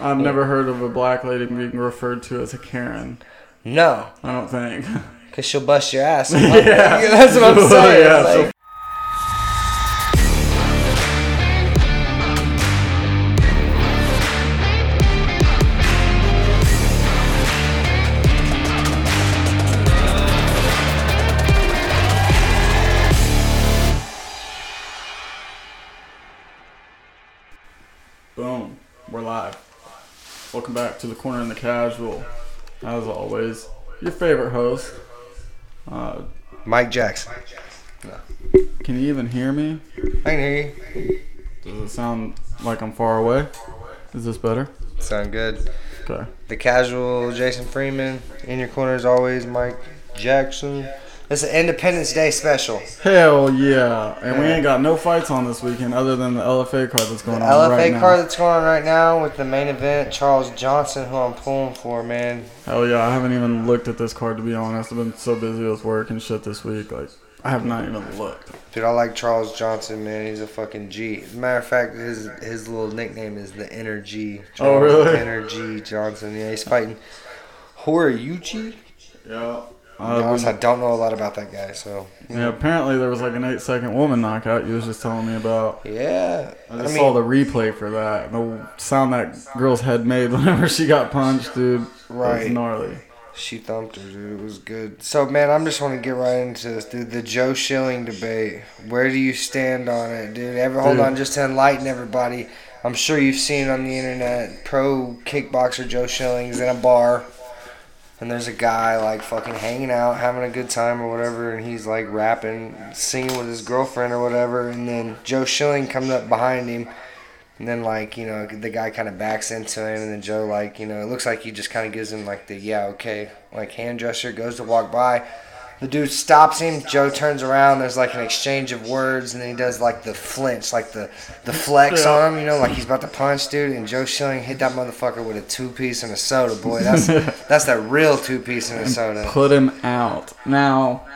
I've never heard of a black lady being referred to as a Karen. No, I don't think. because she'll bust your ass. Yeah. That's what I'm saying. Yeah, like- so- back to the corner in the casual. As always, your favorite host. Uh, Mike Jackson. can you even hear me? I can hear you. Does it sound like I'm far away? Is this better? Sound good. Okay. The casual Jason Freeman. In your corner as always, Mike Jackson. It's an Independence Day special. Hell yeah. And we ain't got no fights on this weekend other than the LFA card that's going The on LFA right now. card that's going on right now with the main event, Charles Johnson, who I'm pulling for, man. Hell yeah. I haven't even looked at this card to be honest. I've been so busy with work and shit this week. Like, I have not even looked. Dude, I like Charles Johnson, man. He's a fucking G. As a matter of fact, his his little nickname is the Energy. Oh, really? Energy Johnson. Yeah, he's fighting Horiyuchi. Yeah. To be honest, I don't know a lot about that guy, so. yeah, apparently there was like an eight second woman knockout you was just telling me about. Yeah. I I mean, saw the replay for that. The sound that girl's head made whenever she got punched, dude. Was Right. gnarly. She thumped her, dude. It was good. So, man, I'm just want to get right into this, dude. The Joe Schilling debate. Where do you stand on it, dude? Ever hold Dude. on, just to enlighten everybody. I'm sure you've seen on the internet. Pro kickboxer Joe Schilling's in a bar, and there's a guy like fucking hanging out, having a good time or whatever, and he's like rapping, singing with his girlfriend or whatever, and then Joe Schilling comes up behind him. And then, like, you know, the guy kind of backs into him, and then Joe, like, you know, it looks like he just kind of gives him, like, the, yeah, okay, like, hand gesture, goes to walk by. The dude stops him. Joe turns around. There's, like, an exchange of words, and then he does, like, the flinch, like, the, the flex Yeah. on him, you know, like he's about to punch, dude. And Joe Schilling hit that motherfucker with a two piece and a soda, boy. That's that's that real two piece and a soda. Put him out. Now,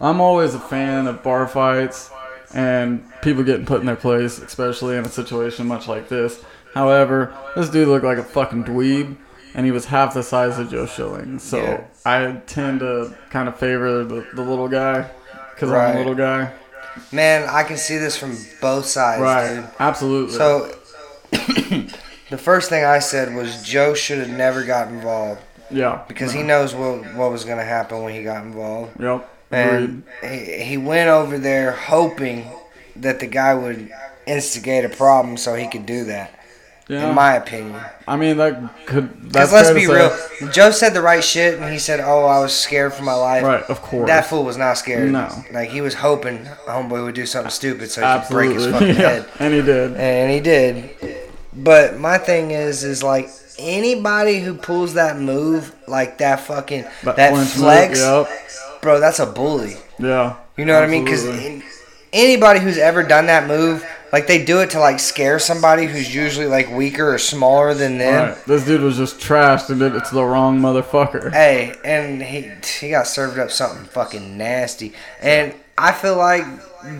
I'm always a fan of bar fights and people getting put in their place, especially in a situation much like this. However, this dude looked like a fucking dweeb, and he was half the size of Joe Schilling. So Yeah. I tend to kind of favor the, the little guy because I'm a little guy. Man, I can see this from both sides, Right. dude. Absolutely. So, the first thing I said was Joe should have never got involved yeah. because he knows what what was going to happen when he got involved. Yep. Agreed. And he, he went over there hoping that the guy would instigate a problem so he could do that. Yeah. In my opinion, I mean, that could. because That's let's be real, Joe said the right shit, and he said, "Oh, I was scared for my life." Right. Of course. That fool was not scared. No. like he was hoping homeboy would do something stupid so he could break his fucking yeah. head. And he did. and he did. But my thing is, is like anybody who pulls that move, like that fucking that, move, flex, Yep. bro, that's a bully. Yeah. You know what I mean? Because anybody who's ever done that move, like they do it to like scare somebody who's usually like weaker or smaller than them. Right. This dude was just trashed and did it to the wrong motherfucker. Hey, and he he got served up something fucking nasty, and I feel like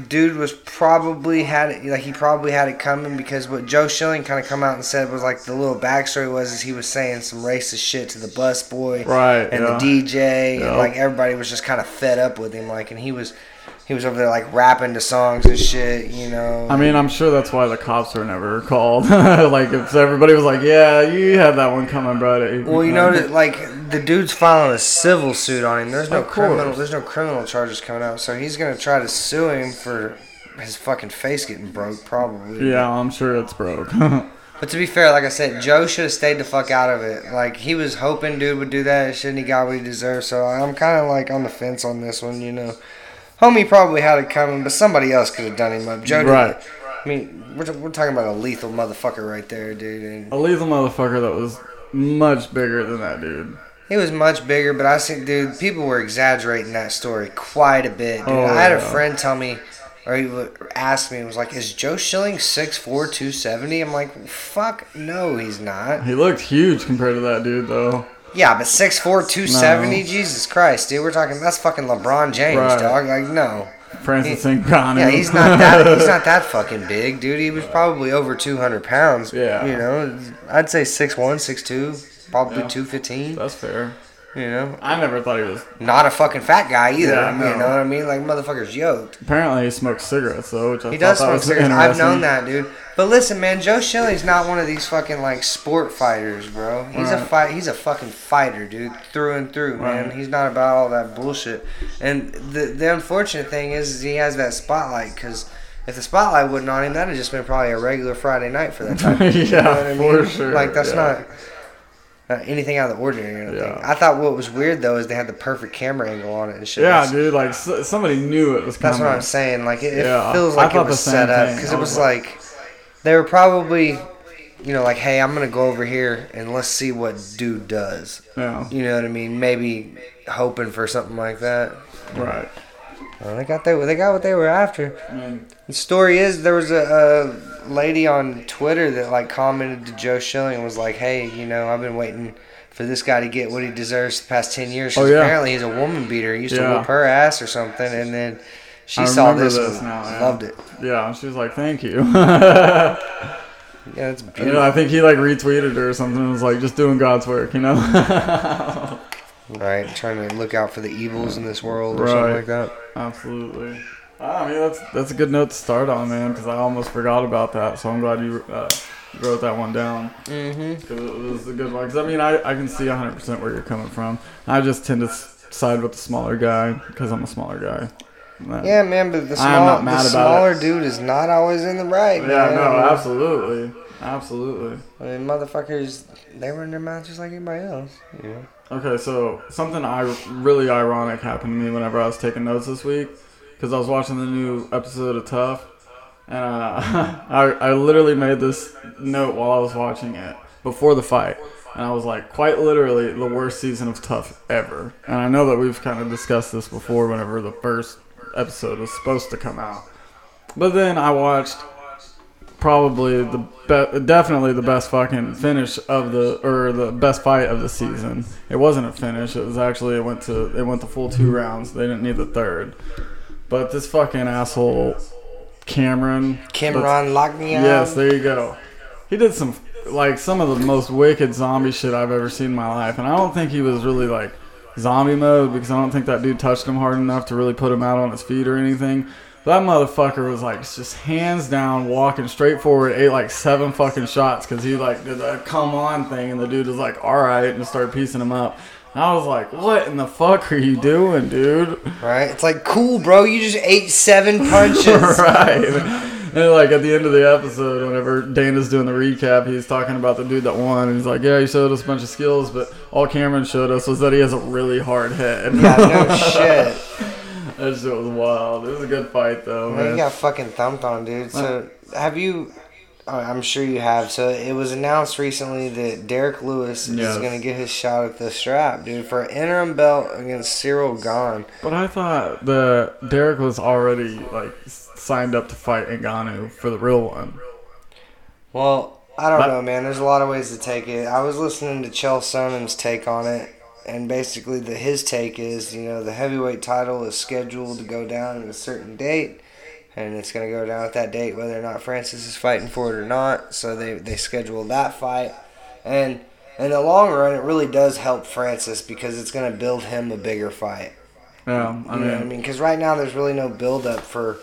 dude was probably had it like he probably had it coming because what Joe Schilling kind of come out and said was like the little backstory was is he was saying some racist shit to the bus boy Right. and yeah. the DJ Yeah. and like everybody was just kind of fed up with him like and he was he was over there like rapping to songs and shit you know I mean, I'm sure that's why the cops were never called. like, if everybody was like, "Yeah, you had that one coming, bro." Well, you know, that, like the dude's filing a civil suit on him. There's no criminal. There's no criminal charges coming out, so he's gonna try to sue him for his fucking face getting broke, probably. Yeah, I'm sure it's broke. But to be fair, like I said, Joe should have stayed the fuck out of it. Like he was hoping dude would do that shit, and he got what he deserved. So I'm kind of like on the fence on this one. You know, homie probably had it coming, but somebody else could have done him up. Joe, right. I mean, we're, we're talking about a lethal motherfucker right there, dude. And A lethal motherfucker that was much bigger than that dude. He was much bigger, but I think, dude, people were exaggerating that story quite a bit. Dude. Oh, I had a yeah. friend tell me, or he would ask me, was like, "Is Joe Schilling 6'4", 270? I'm like, "Fuck, no, he's not." He looked huge compared to that dude, though. Yeah, but 6'4", 270? No. Jesus Christ, dude, we're talking that's fucking LeBron James, Right. dog. Like, no, Francis Ngannou. Yeah, he's not that. He's not that fucking big, dude. He was probably over 200 pounds. Yeah. You know, I'd say 6'1", 6'2", probably Yeah. 215. That's fair. You know, I never thought he was. not a fucking fat guy either. Yeah, you know what I mean? Like motherfucker's yoked. Apparently, he smokes cigarettes though, which I He thought does smoke was cigarettes. I've known that, dude. But listen, man, Joe Schilling's not one of these fucking like sport fighters, bro. He's a fight. He's a fucking fighter, dude, through and through, man. He's not about all that bullshit. And the the unfortunate thing is, is he has that spotlight because. If the spotlight wasn't on him, that'd have just been probably a regular Friday night for that Time, of- you Yeah, know I for sure, Like that's yeah. not uh, anything out of the ordinary. or. Yeah. I thought what was weird though is they had the perfect camera angle on it and shit. Yeah, That's- dude. Like s- somebody knew it was coming. that's what I'm saying. Like it, it Yeah, feels like it was set up because it was was like they were probably, you know, like, hey, I'm gonna go over here and let's see what dude does. Yeah. You know what I mean? Maybe hoping for something like that. Right. Well, they got they they got what they were after. I mean, The story is there was a, a lady on Twitter that like commented to Joe Schilling and was like, hey, you know, I've been waiting. For this guy to get what he deserves the past ten years. Oh, yeah. apparently he's a woman beater. He used to Yeah. whoop her ass or something, and then she I saw this, this and now, yeah. loved it. yeah. She was like, "Thank you." Yeah, it's you know, I think he like retweeted her or something. and was like, "Just doing God's work," you know. Right, trying to look out for the evils in this world or Right. something like that. Absolutely. I mean, that's that's a good note to start on, man, because I almost forgot about that. So I'm glad you uh, wrote that one down. Mm-hmm. Because it was a good one. Because I mean, I, I can see 100% where you're coming from. I just tend to side with the smaller guy because I'm a smaller guy. That- Yeah, man, but the small, not mad the about smaller it. dude is not always in the right. Yeah, man. no, absolutely. Absolutely. I mean, motherfuckers, they run their mouth just like anybody else. Know? Okay, so something I really ironic happened to me whenever I was taking notes this week because I was watching the new episode of TUF, and uh, I I literally made this note while I was watching it before the fight, and I was like, quite literally, the worst season of TUF ever. And I know that we've kind of discussed this before whenever the first episode was supposed to come out, but then I watched probably the be- definitely the best fucking finish of the or the best fight of the season. It wasn't a finish. It was actually it went to it went the full two rounds. They didn't need the third. But this fucking asshole Cameron Cameron out. Yes, there you go. He did some like some of the most wicked zombie shit I've ever seen in my life, and I don't think he was really like zombie mode because I don't think that dude touched him hard enough to really put him out on his feet or anything. That motherfucker was like just hands down walking straight forward, ate like seven fucking shots because he like did that come on thing, and the dude was like, all right, and started piecing him up. I was like, what in the fuck are you doing, dude? Right? It's like, cool, bro. You just ate seven punches. right. And like at the end of the episode, whenever Dana's doing the recap, he's talking about the dude that won, and he's like, "Yeah, he showed us a bunch of skills, but all Cameron showed us was that he has a really hard head." Yeah, no shit. that shit was wild. It was a good fight, though, Man, you man. got fucking thumped on, dude. So, have you? Oh, I'm sure you have. So, it was announced recently that Derrick Lewis is going to get his shot at the strap, dude, for an interim belt against Ciryl Gane. But I thought that Derrick was already like signed up to fight Ngannou for the real one. Well, I don't But- know, man. There's a lot of ways to take it. I was listening to Chael Sonnen's take on it, and basically, the his take is, you know, the heavyweight title is scheduled to go down at a certain date, and it's going to go down at that date, whether or not Francis is fighting for it or not. So they they scheduled that fight, and in the long run, it really does help Francis because it's going to build him a bigger fight. Yeah, I You know I mean, mean? Because right now there's really no build up for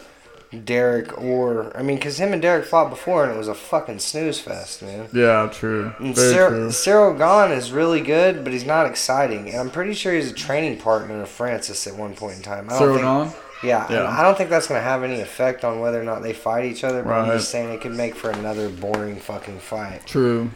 Derrick or I mean, because him and Derrick fought before and it was a fucking snooze fest, man. yeah, true, And very true. Ciryl Gane is really good, but he's not exciting. And I'm pretty sure he's a training partner of Francis at one point in time. I don't Ciryl Gane? Yeah, Yeah. I don't think that's going to have any effect on whether or not they fight each other. But I'm just saying it could make for another boring fucking fight. True.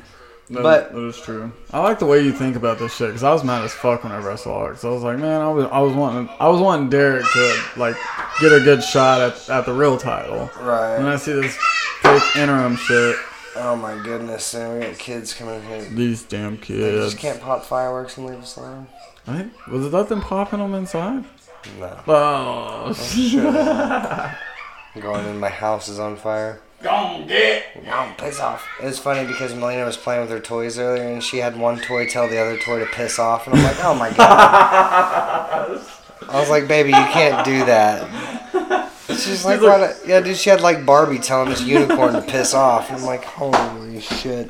That, But- that is true. I like the way you think about this shit because I was mad as fuck whenever I saw it. Cause I was like, man, I was I was wanting I was wanting Derrick to like get a good shot at, at the real title. Right. And I see this fake interim shit. Oh my goodness, man. We got kids coming here. These damn They kids. just can't pop fireworks and leave us alone. I was it that them popping them inside? No. Oh, oh Going in, my house is on fire. Don't get. No, piss off. It was funny because Melina was playing with her toys earlier and she had one toy tell the other toy to piss off. And I'm like, oh my god. I was like, baby, you can't do that. She's like, like- why yeah, dude. She had like Barbie telling this unicorn to piss off. I'm like, holy shit.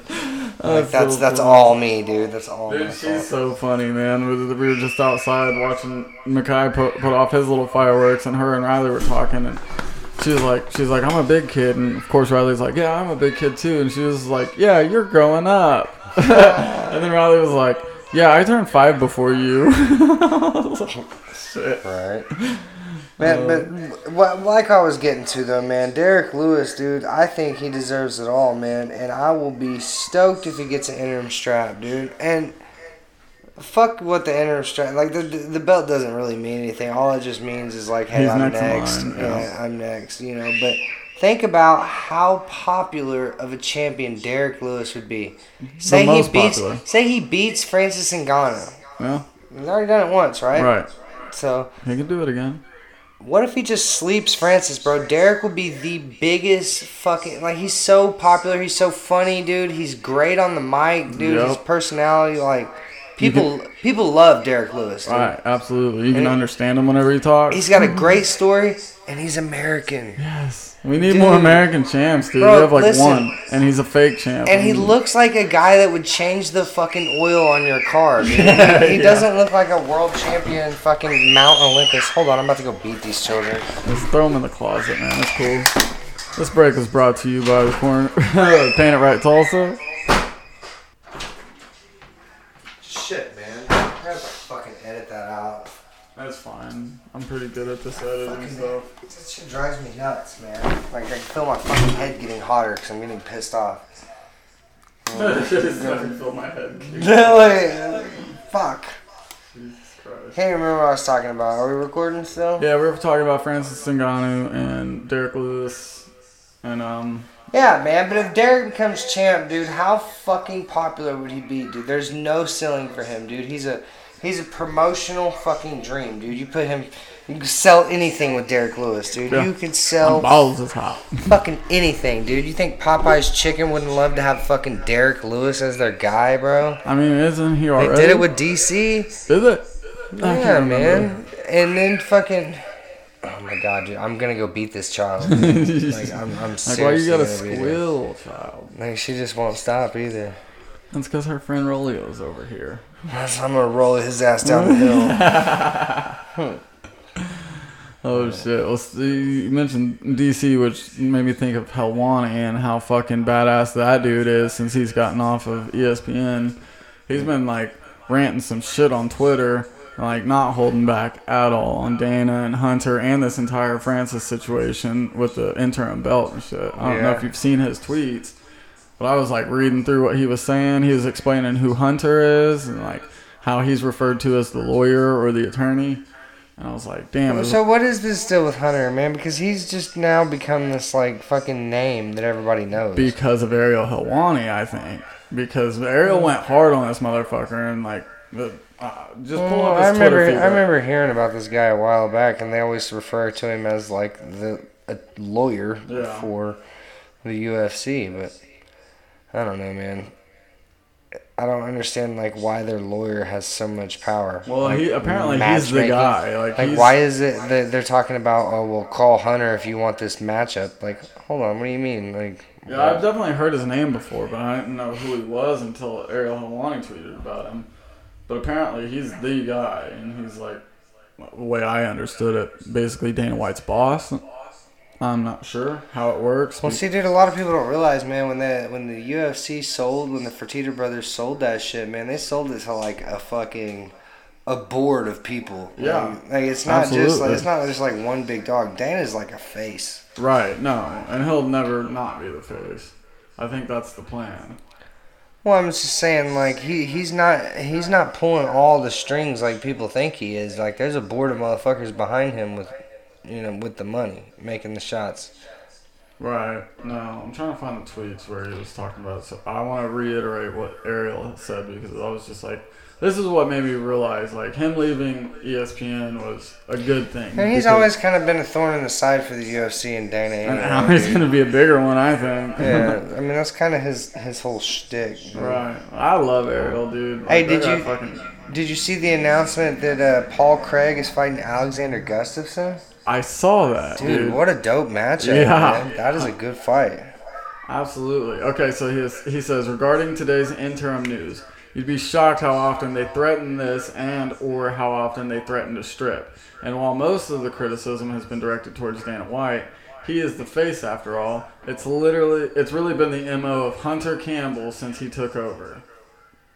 Like That's that's so that's funny. all me, dude. That's all Dude, my she's so funny, man. We we were just outside watching Mackay put, put off his little fireworks, and her and Riley were talking, and she was like, she's like, I'm a big kid, and of course Riley's like, yeah, I'm a big kid too, and she was like, yeah, you're growing up, and then Riley was like, yeah, I turned five before you. Shit. Right. Man, uh, but what, like I was getting to though, man, Derrick Lewis, dude, I think he deserves it all, man, and I will be stoked if he gets an interim strap, dude. And fuck what the interim strap, like the the belt doesn't really mean anything. All it just means is like, hey, He's I'm next next. line, yeah. yeah. I'm next, you know. But think about how popular of a champion Derrick Lewis would be. Say he most beats, popular. say he beats Francis Ngannou. Yeah, He's already done it once, right? right. So. He can do it again. What if he just sleeps Francis, bro? Derrick would be the biggest fucking like he's so popular, he's so funny, dude. He's great on the mic, dude. His personality, like people people love Derrick Lewis. Dude. Right, absolutely. You can understand him whenever he talks. He's got a great story and he's American. Yes. We need Dude. more American champs, dude. Bro, we have like listen. one, and he's a fake champ. And he mm. looks like a guy that would change the fucking oil on your car, dude. He, he Yeah. doesn't look like a world champion fucking Mount Olympus. Hold on, I'm about to go beat these children. Let's throw him in the closet, man. That's cool. This break was brought to you by the corner Paint It Right Tulsa. Shit, man. I have to fucking edit that out. That's fine. I'm pretty good at this editing stuff. That shit drives me nuts, man. Like I can feel my fucking head getting hotter because I'm getting pissed off. Just fucking fill my head. like, fuck. Jesus Christ. Can't remember what I was talking about. Are we recording still? Yeah, we were talking about Francis Ngannou and Derrick Lewis, and um, Yeah, man. But if Derrick becomes champ, dude, how fucking popular would he be, dude? There's no ceiling for him, dude. He's a he's a promotional fucking dream, dude. You put him, you can sell anything with Derrick Lewis, dude. Yeah. You can sell balls is hot. fucking anything, dude. You think Popeye's Chicken wouldn't love to have fucking Derrick Lewis as their guy, bro? I mean, isn't he They did it with DC. Did it? I Yeah, man. And then fucking. Oh my god, dude! I'm gonna go beat this child. like I'm, I'm Like, why you gotta squeal, child? Like she just won't stop either. That's because her friend Rolio's over here. I'm gonna roll his ass down the hill. Oh shit! Well, you mentioned DC, which made me think of Helwani and how fucking badass that dude is since he's gotten off of ESPN. He's been like ranting some shit on Twitter, like not holding back at all on Dana and Hunter and this entire Francis situation with the interim belt and shit. I don't know if you've seen his tweets, but I was like reading through what he was saying. He was explaining who Hunter is and like how he's referred to as the lawyer or the attorney. And I was like, damn. was so what is this deal with Hunter, man? Because he's just now become this like fucking name that everybody knows. because of Ariel Helwani, I think. Because Ariel went hard on this motherfucker and like uh, just pull Well, up I his Twitter remember feed. I remember hearing about this guy a while back, and they always refer to him as like the a lawyer Yeah. for the UFC. But I don't know, man. I don't understand like why their lawyer has so much power. Well, Like, he apparently he's the guy. Like, Like, why is it that they're talking about? Oh, well, call Hunter if you want this matchup. Like, hold on, what do you mean? Like, Yeah, I've definitely heard his name before, but I didn't know who he was until Ariel Helwani tweeted about him. But apparently he's the guy, and he's like, the way I understood it, basically Dana White's boss. I'm not sure how it works. Well, see, dude, a lot of people don't realize, man, when the when the UFC sold, when the Fertitta brothers sold that shit, man, they sold it to like a fucking a board of people. Yeah. like, like, it's not just like it's not just like one big dog. Dana's like a face. right, no, and he'll never not be the face. I think that's the plan. Well, I'm just saying, like he he's not he's not pulling all the strings like people think he is. Like, there's a board of motherfuckers behind him with, you know, with the money making the shots. Right. No, I'm trying to find the tweets where he was talking about. it. So I want to reiterate what Ariel said because I was just like, this is what made me realize like him leaving ESPN was a good thing. And he's always kind of been a thorn in the side for the UFC and Dana. and now he's dude. gonna be a bigger one, I think. Yeah, I mean that's kind of his his whole shtick. right. I love Ariel, dude. Like, Hey, did you- Fucking, Did you see the announcement that uh, Paul Craig is fighting Alexander Gustafsson? I saw that, Dude, dude. what a dope matchup. Yeah. Man. That is a good fight. Absolutely. Okay, so he, is, he says regarding today's interim news, you'd be shocked how often they threaten this and or how often they threaten to strip. And while most of the criticism has been directed towards Dana White, he is the face after all. It's literally it's really been the MO of Hunter Campbell since he took over.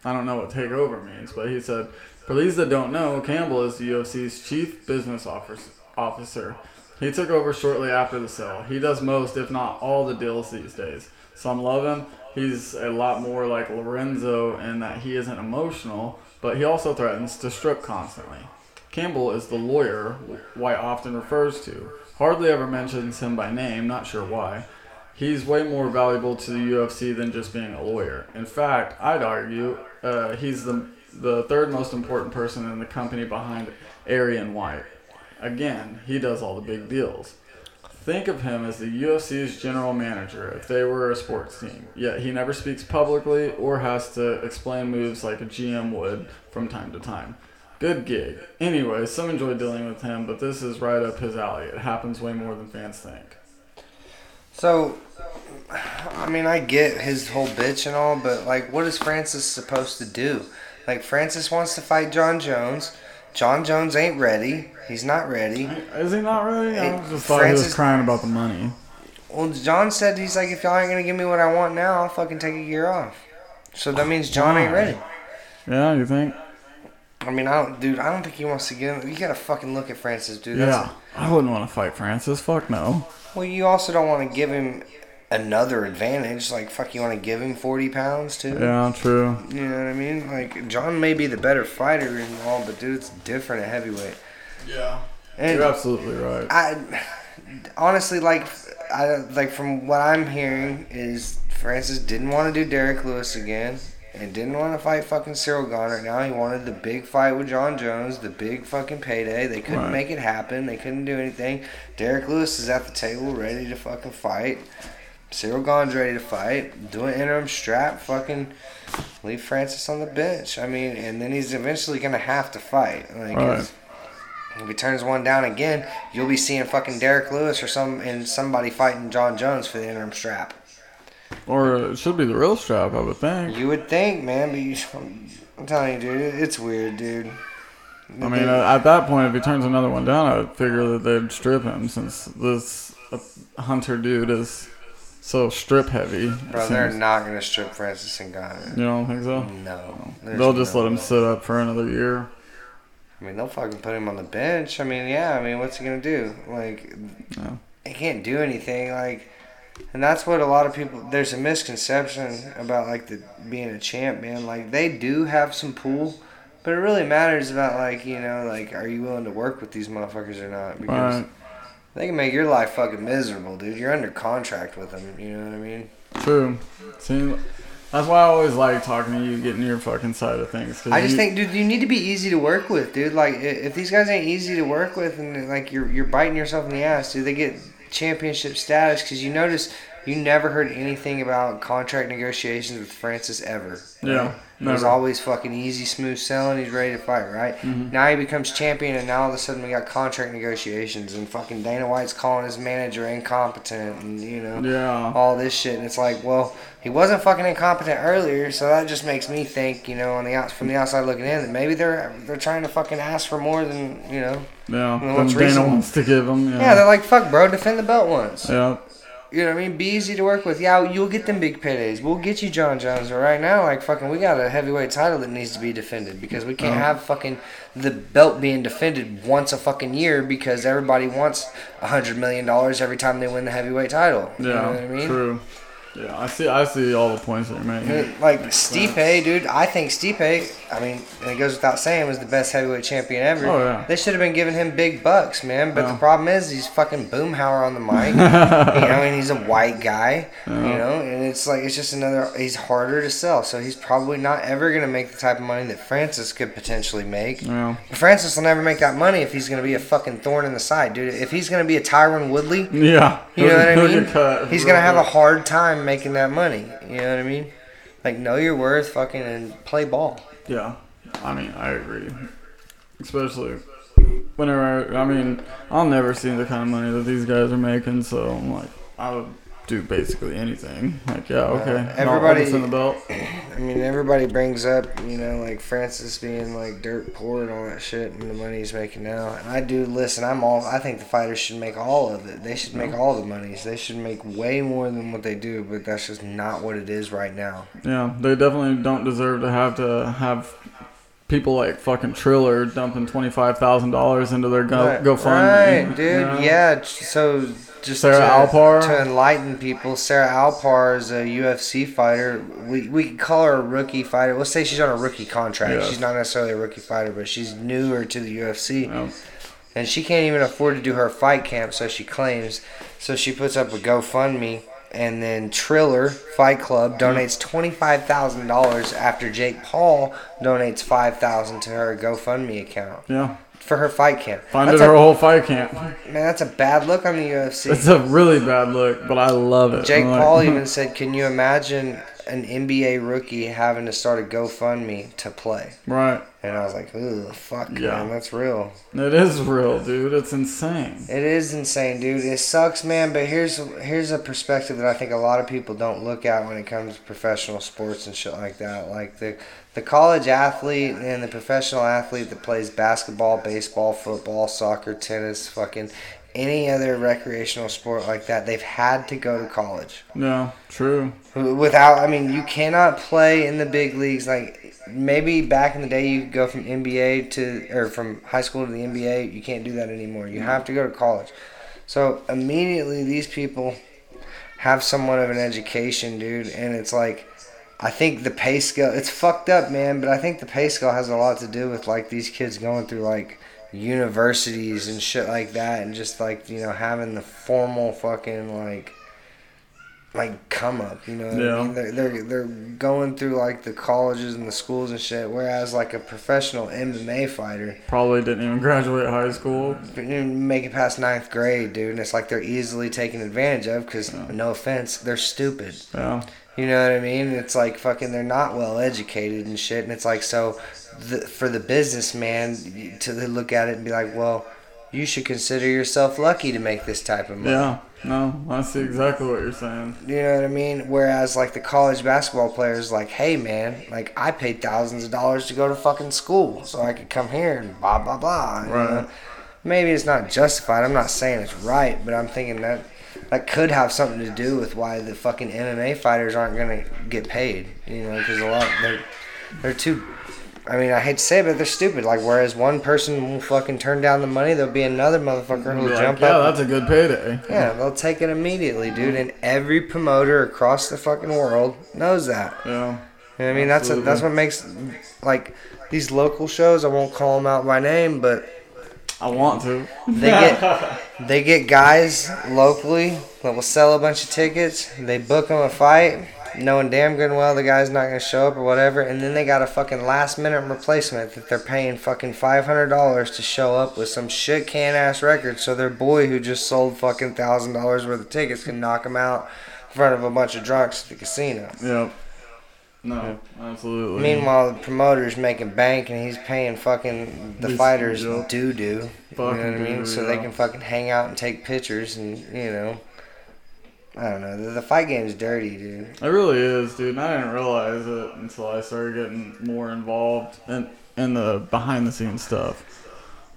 I don't know what take over means, but he said, for these that don't know, Campbell is the UFC's chief business office- officer. He took over shortly after the sale. He does most, if not all, the deals these days. Some love him. He's a lot more like Lorenzo in that he isn't emotional, but he also threatens to strip constantly. Campbell is the lawyer White often refers to. Hardly ever mentions him by name, not sure why. He's way more valuable to the UFC than just being a lawyer. In fact, I'd argue uh, he's the the third most important person in the company behind Ari and White. Again, he does all the big deals. Think of him as the UFC's general manager if they were a sports team. Yet he never speaks publicly or has to explain moves like a GM would from time to time. Good gig. Anyway, some enjoy dealing with him, but this is right up his alley. It happens way more than fans think. So, I mean, I get his whole bitch and all, but like, what is Francis supposed to do? Like, Francis wants to fight Jon Jones. Jon Jones ain't ready. He's not ready. Is he not ready? I just thought he was crying about the money. Well, Jon said he's like, if y'all ain't gonna give me what I want now, I'll fucking take a year off. So that means Jon ain't ready. Yeah, you think? I mean, I don't, dude. I don't think he wants to get him. You gotta fucking look at Francis, dude. That's Yeah. I wouldn't want to fight Francis. Fuck no. Well, you also don't want to give him another advantage. Like, fuck, you want to give him 40 pounds, too? Yeah, true. You know what I mean? Like, Jon may be the better fighter and all, but, dude, it's different at heavyweight. Yeah. And You're absolutely right. I, honestly, like, I, like, from what I'm hearing, is Francis didn't want to do Derrick Lewis again. And didn't want to fight fucking Cyril Garner. Now he wanted the big fight with Jon Jones, the big fucking payday. They couldn't Right. make it happen. They couldn't do anything. Derrick Lewis is at the table ready to fucking fight. Ciryl Gane's ready to fight. Do an interim strap. Fucking leave Francis on the bench. I mean, and then he's eventually gonna have to fight. Like, Right. if, he turns one down again, you'll be seeing fucking Derrick Lewis or some and somebody fighting Jon Jones for the interim strap. Or it should be the real strap, I would think. You would think, man, but you, I'm telling you, dude, it's weird, dude. I mean, at that point, if he turns another one down, I would figure that they'd strip him since this uh, Hunter dude is so strip heavy. bro, they're not gonna strip Francis and Ngannou. You don't think so? No, They'll just no let him way. sit up for another year. I mean, they'll fucking put him on the bench. I mean, yeah. I mean, what's he gonna do? Like, Yeah. he can't do anything. Like, and that's what a lot of people. There's a misconception about like the being a champ, man. Like, they do have some pool, but it really matters about like you know, like, are you willing to work with these motherfuckers or not? Because Right. They can make your life fucking miserable, dude. You're under contract with them. You know what I mean? True. See, that's why I always like talking to you, getting your fucking side of things. I just you- think, dude, you need to be easy to work with, dude. Like, if these guys ain't easy to work with, and like you're you're biting yourself in the ass, dude, they get championship status because you notice you never heard anything about contract negotiations with Francis ever. Yeah, was always fucking easy, smooth selling. He's ready to fight, right? Mm-hmm. Now he becomes champion, and now all of a sudden we got contract negotiations, and fucking Dana White's calling his manager incompetent, and you know Yeah. all this shit. And it's like, well, he wasn't fucking incompetent earlier, so that just makes me think, you know, on the out from the outside looking in, that maybe they're they're trying to fucking ask for more than you know. Yeah. What's Dana reasonable? wants to give them. Yeah, Yeah. they're like, fuck, bro, defend the belt once. Yeah. You know what I mean? Be easy to work with. Yeah, you'll get them big paydays. We'll get you Jon Jones. But right now, like fucking, we got a heavyweight title that needs to be defended because we can't Oh. have fucking the belt being defended once a fucking year because everybody wants a hundred million dollars every time they win the heavyweight title. You Yeah. know what I mean? True. Yeah, I see. I see all the points that you're making. Like Stipe, dude, I think Stipe. I mean, and it goes without saying, was the best heavyweight champion ever. Oh, yeah. They should have been giving him big bucks, man. But Yeah. the problem is, he's fucking Boomhauer on the mic. you know, and he's a white guy. You know, and it's like it's just another. He's harder to sell, so he's probably not ever gonna make the type of money that Francis could potentially make. Yeah. Francis will never make that money if he's gonna be a fucking thorn in the side, dude. If he's gonna be a Tyron Woodley. Yeah. You know what I mean? He's gonna have a hard time making that money. You know what I mean? Like know your worth, fucking, and play ball. Yeah. I mean, I agree. Especially whenever I mean, I'll never see the kind of money that these guys are making. So I'm like, I would do basically anything. Like, yeah, uh, okay. And I'll- I'll everybody- in the belt. I mean, everybody brings up, you know, like Francis being like dirt poor and all that shit, and the money he's making now. And I do listen. I'm all. I think the fighters should make all of it. They should make all the monies. They should make way more than what they do. But that's just not what it is right now. Yeah, they definitely don't deserve to have to have people like fucking Triller dumping twenty five thousand dollars into their go right, GoFundMe. right, dude. you know? Yeah. So just Sarah to, Alpar? to enlighten people, Sarah Alpar is a UFC fighter. We we could call her a rookie fighter. Let's say she's on a rookie contract. Yeah. She's not necessarily a rookie fighter, but she's newer to the UFC. Yeah. and she can't even afford to do her fight camp, so she claims. So she puts up a GoFundMe, and then Triller Fight Club mm-hmm. donates twenty five thousand dollars after Jake Paul donates five thousand to her GoFundMe account Yeah. For her fight camp. Funded that's her a, whole fight camp. man, that's a bad look on the UFC. It's a really bad look, but I love it. Jake like, Paul even said, "Can you imagine an NBA rookie having to start a GoFundMe to play?" Right. And I was like, "Ugh, fuck, Yeah. man, that's real." It is real, dude. It's insane. It is insane, dude. It sucks, man. But here's here's a perspective that I think a lot of people don't look at when it comes to professional sports and shit like that. Like the the college athlete and the professional athlete that plays basketball, baseball, football, soccer, tennis, fucking any other recreational sport like that, they've had to go to college. No, true. Without, I mean, you cannot play in the big leagues. Like maybe back in the day, you could go from NBA to or from high school to the NBA. You can't do that anymore. You have to go to college. So immediately, these people have somewhat of an education, dude, and it's like. I think the pay scale it's fucked up, man, but I think the pay scale has a lot to do with like these kids going through like universities and shit like that and just like, you know, having the formal fucking like like come up, you know Yeah. I mean? They're, they're they're going through like the colleges and the schools and shit, whereas like a professional MMA fighter Probably didn't even graduate high school. didn't make it past ninth grade, dude, and it's like they're easily taken advantage of because no offense, they're stupid. Yeah. You know what I mean? It's like fucking they're not well educated and shit, and it's like so the, for the businessman to look at it and be like, well, you should consider yourself lucky to make this type of money. Yeah. No, I see exactly what you're saying. You know what I mean? Whereas like the college basketball players, like, hey man, like I paid thousands of dollars to go to fucking school so I could come here and blah blah blah. you Right. know? Maybe it's not justified. I'm not saying it's right, but I'm thinking that that could have something to do with why the fucking MMA fighters aren't gonna get paid. You know, because a lot they're they're too. I mean, I hate to say it, but they're stupid. Like, whereas one person will fucking turn down the money, there'll be another motherfucker who'll like, jump yeah, up. that's a good payday. Yeah, they'll take it immediately, dude. And every promoter across the fucking world knows that. Yeah. You know I mean, that's a, that's what makes like these local shows. I won't call them out by name, but I want to. they get they get guys locally that will sell a bunch of tickets. They book them a fight, knowing damn good and well the guy's not gonna show up or whatever, and then they got a fucking last minute replacement that they're paying fucking five hundred dollars to show up with some shit can ass record, so their boy who just sold fucking thousand dollars worth of tickets can knock him out in front of a bunch of drunks at the casino. Yep. No, absolutely. Meanwhile, the promoter's making bank and he's paying fucking the These- fighters yep. doo doo. You know what I mean? doo-doo, So they can fucking hang out and take pictures and, you know. I don't know. The, the fight game's dirty, dude. It really is, dude. And I didn't realize it until I started getting more involved in in the behind the scenes stuff.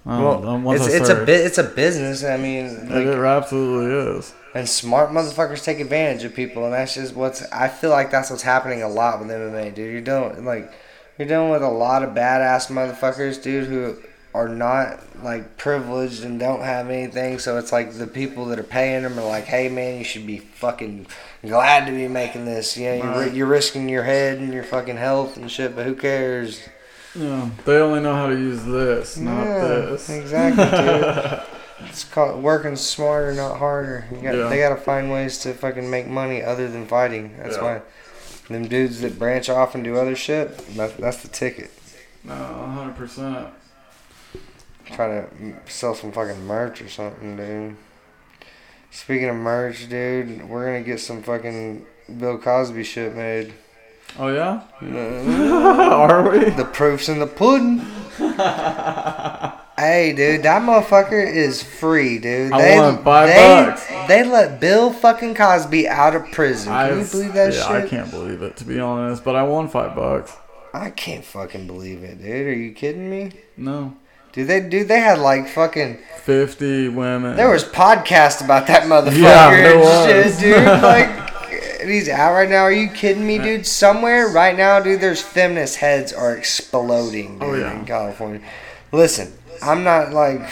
Um, Well, once it's, I it's a started- It's a business. I mean, It, like, it absolutely is. And smart motherfuckers take advantage of people, and that's just what's. I feel like that's what's happening a lot with MMA, dude. You're dealing like, you're dealing with a lot of badass motherfuckers, dude, who are not like privileged and don't have anything. So it's like the people that are paying them are like, hey man, you should be fucking glad to be making this. You know, you're, you're risking your head and your fucking health and shit, but who cares? Yeah, they only know how to use this, not Yeah, this. Exactly, dude. It's called working smarter, not harder. You got, Yeah. They gotta find ways to fucking make money other than fighting. That's Yeah. why them dudes that branch off and do other shit. That, that's the ticket. No, hundred percent. Try to sell some fucking merch or something, dude. Speaking of merch, dude, we're gonna get some fucking Bill Cosby shit made. Oh yeah, are we? the proof's in the pudding. Hey, dude, that motherfucker is free, dude. I want five they, bucks. They let Bill fucking Cosby out of prison. Can I you believe that yeah, shit? I can't believe it to be honest, but I won five bucks. I can't fucking believe it, dude. Are you kidding me? No, Dude, they dude, they had like fucking. fifty women. There was podcasts about that motherfucker Yeah, there and was. shit, dude. Like, he's out right now. Are you kidding me, dude? Somewhere right now, dude, there's feminist heads are exploding, oh, dude, Oh, yeah. in California. Listen, I'm not like.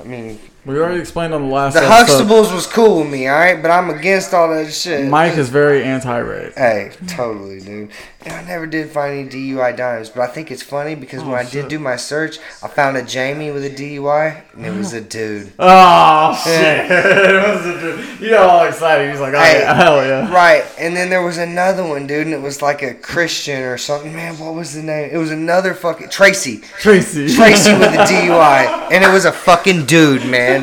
I mean, We already explained on the last the episode. Huxtables was cool with me, all right, but I'm against all that shit. Mike is very anti-rape. Hey, totally, dude. And I never did find any DUI dimes, but I think it's funny because when Oh, I did do my search, I found a Jamie with a DUI, and it was a dude. Oh shit! it was a dude. You got all excited. He's like, oh, Hey. yeah, hell yeah. Right, and then there was another one, dude, and it was like a Christian or something. Man, what was the name? It was another fucking Tracy. Tracy. Tracy with a DUI, and it was a fucking dude, man.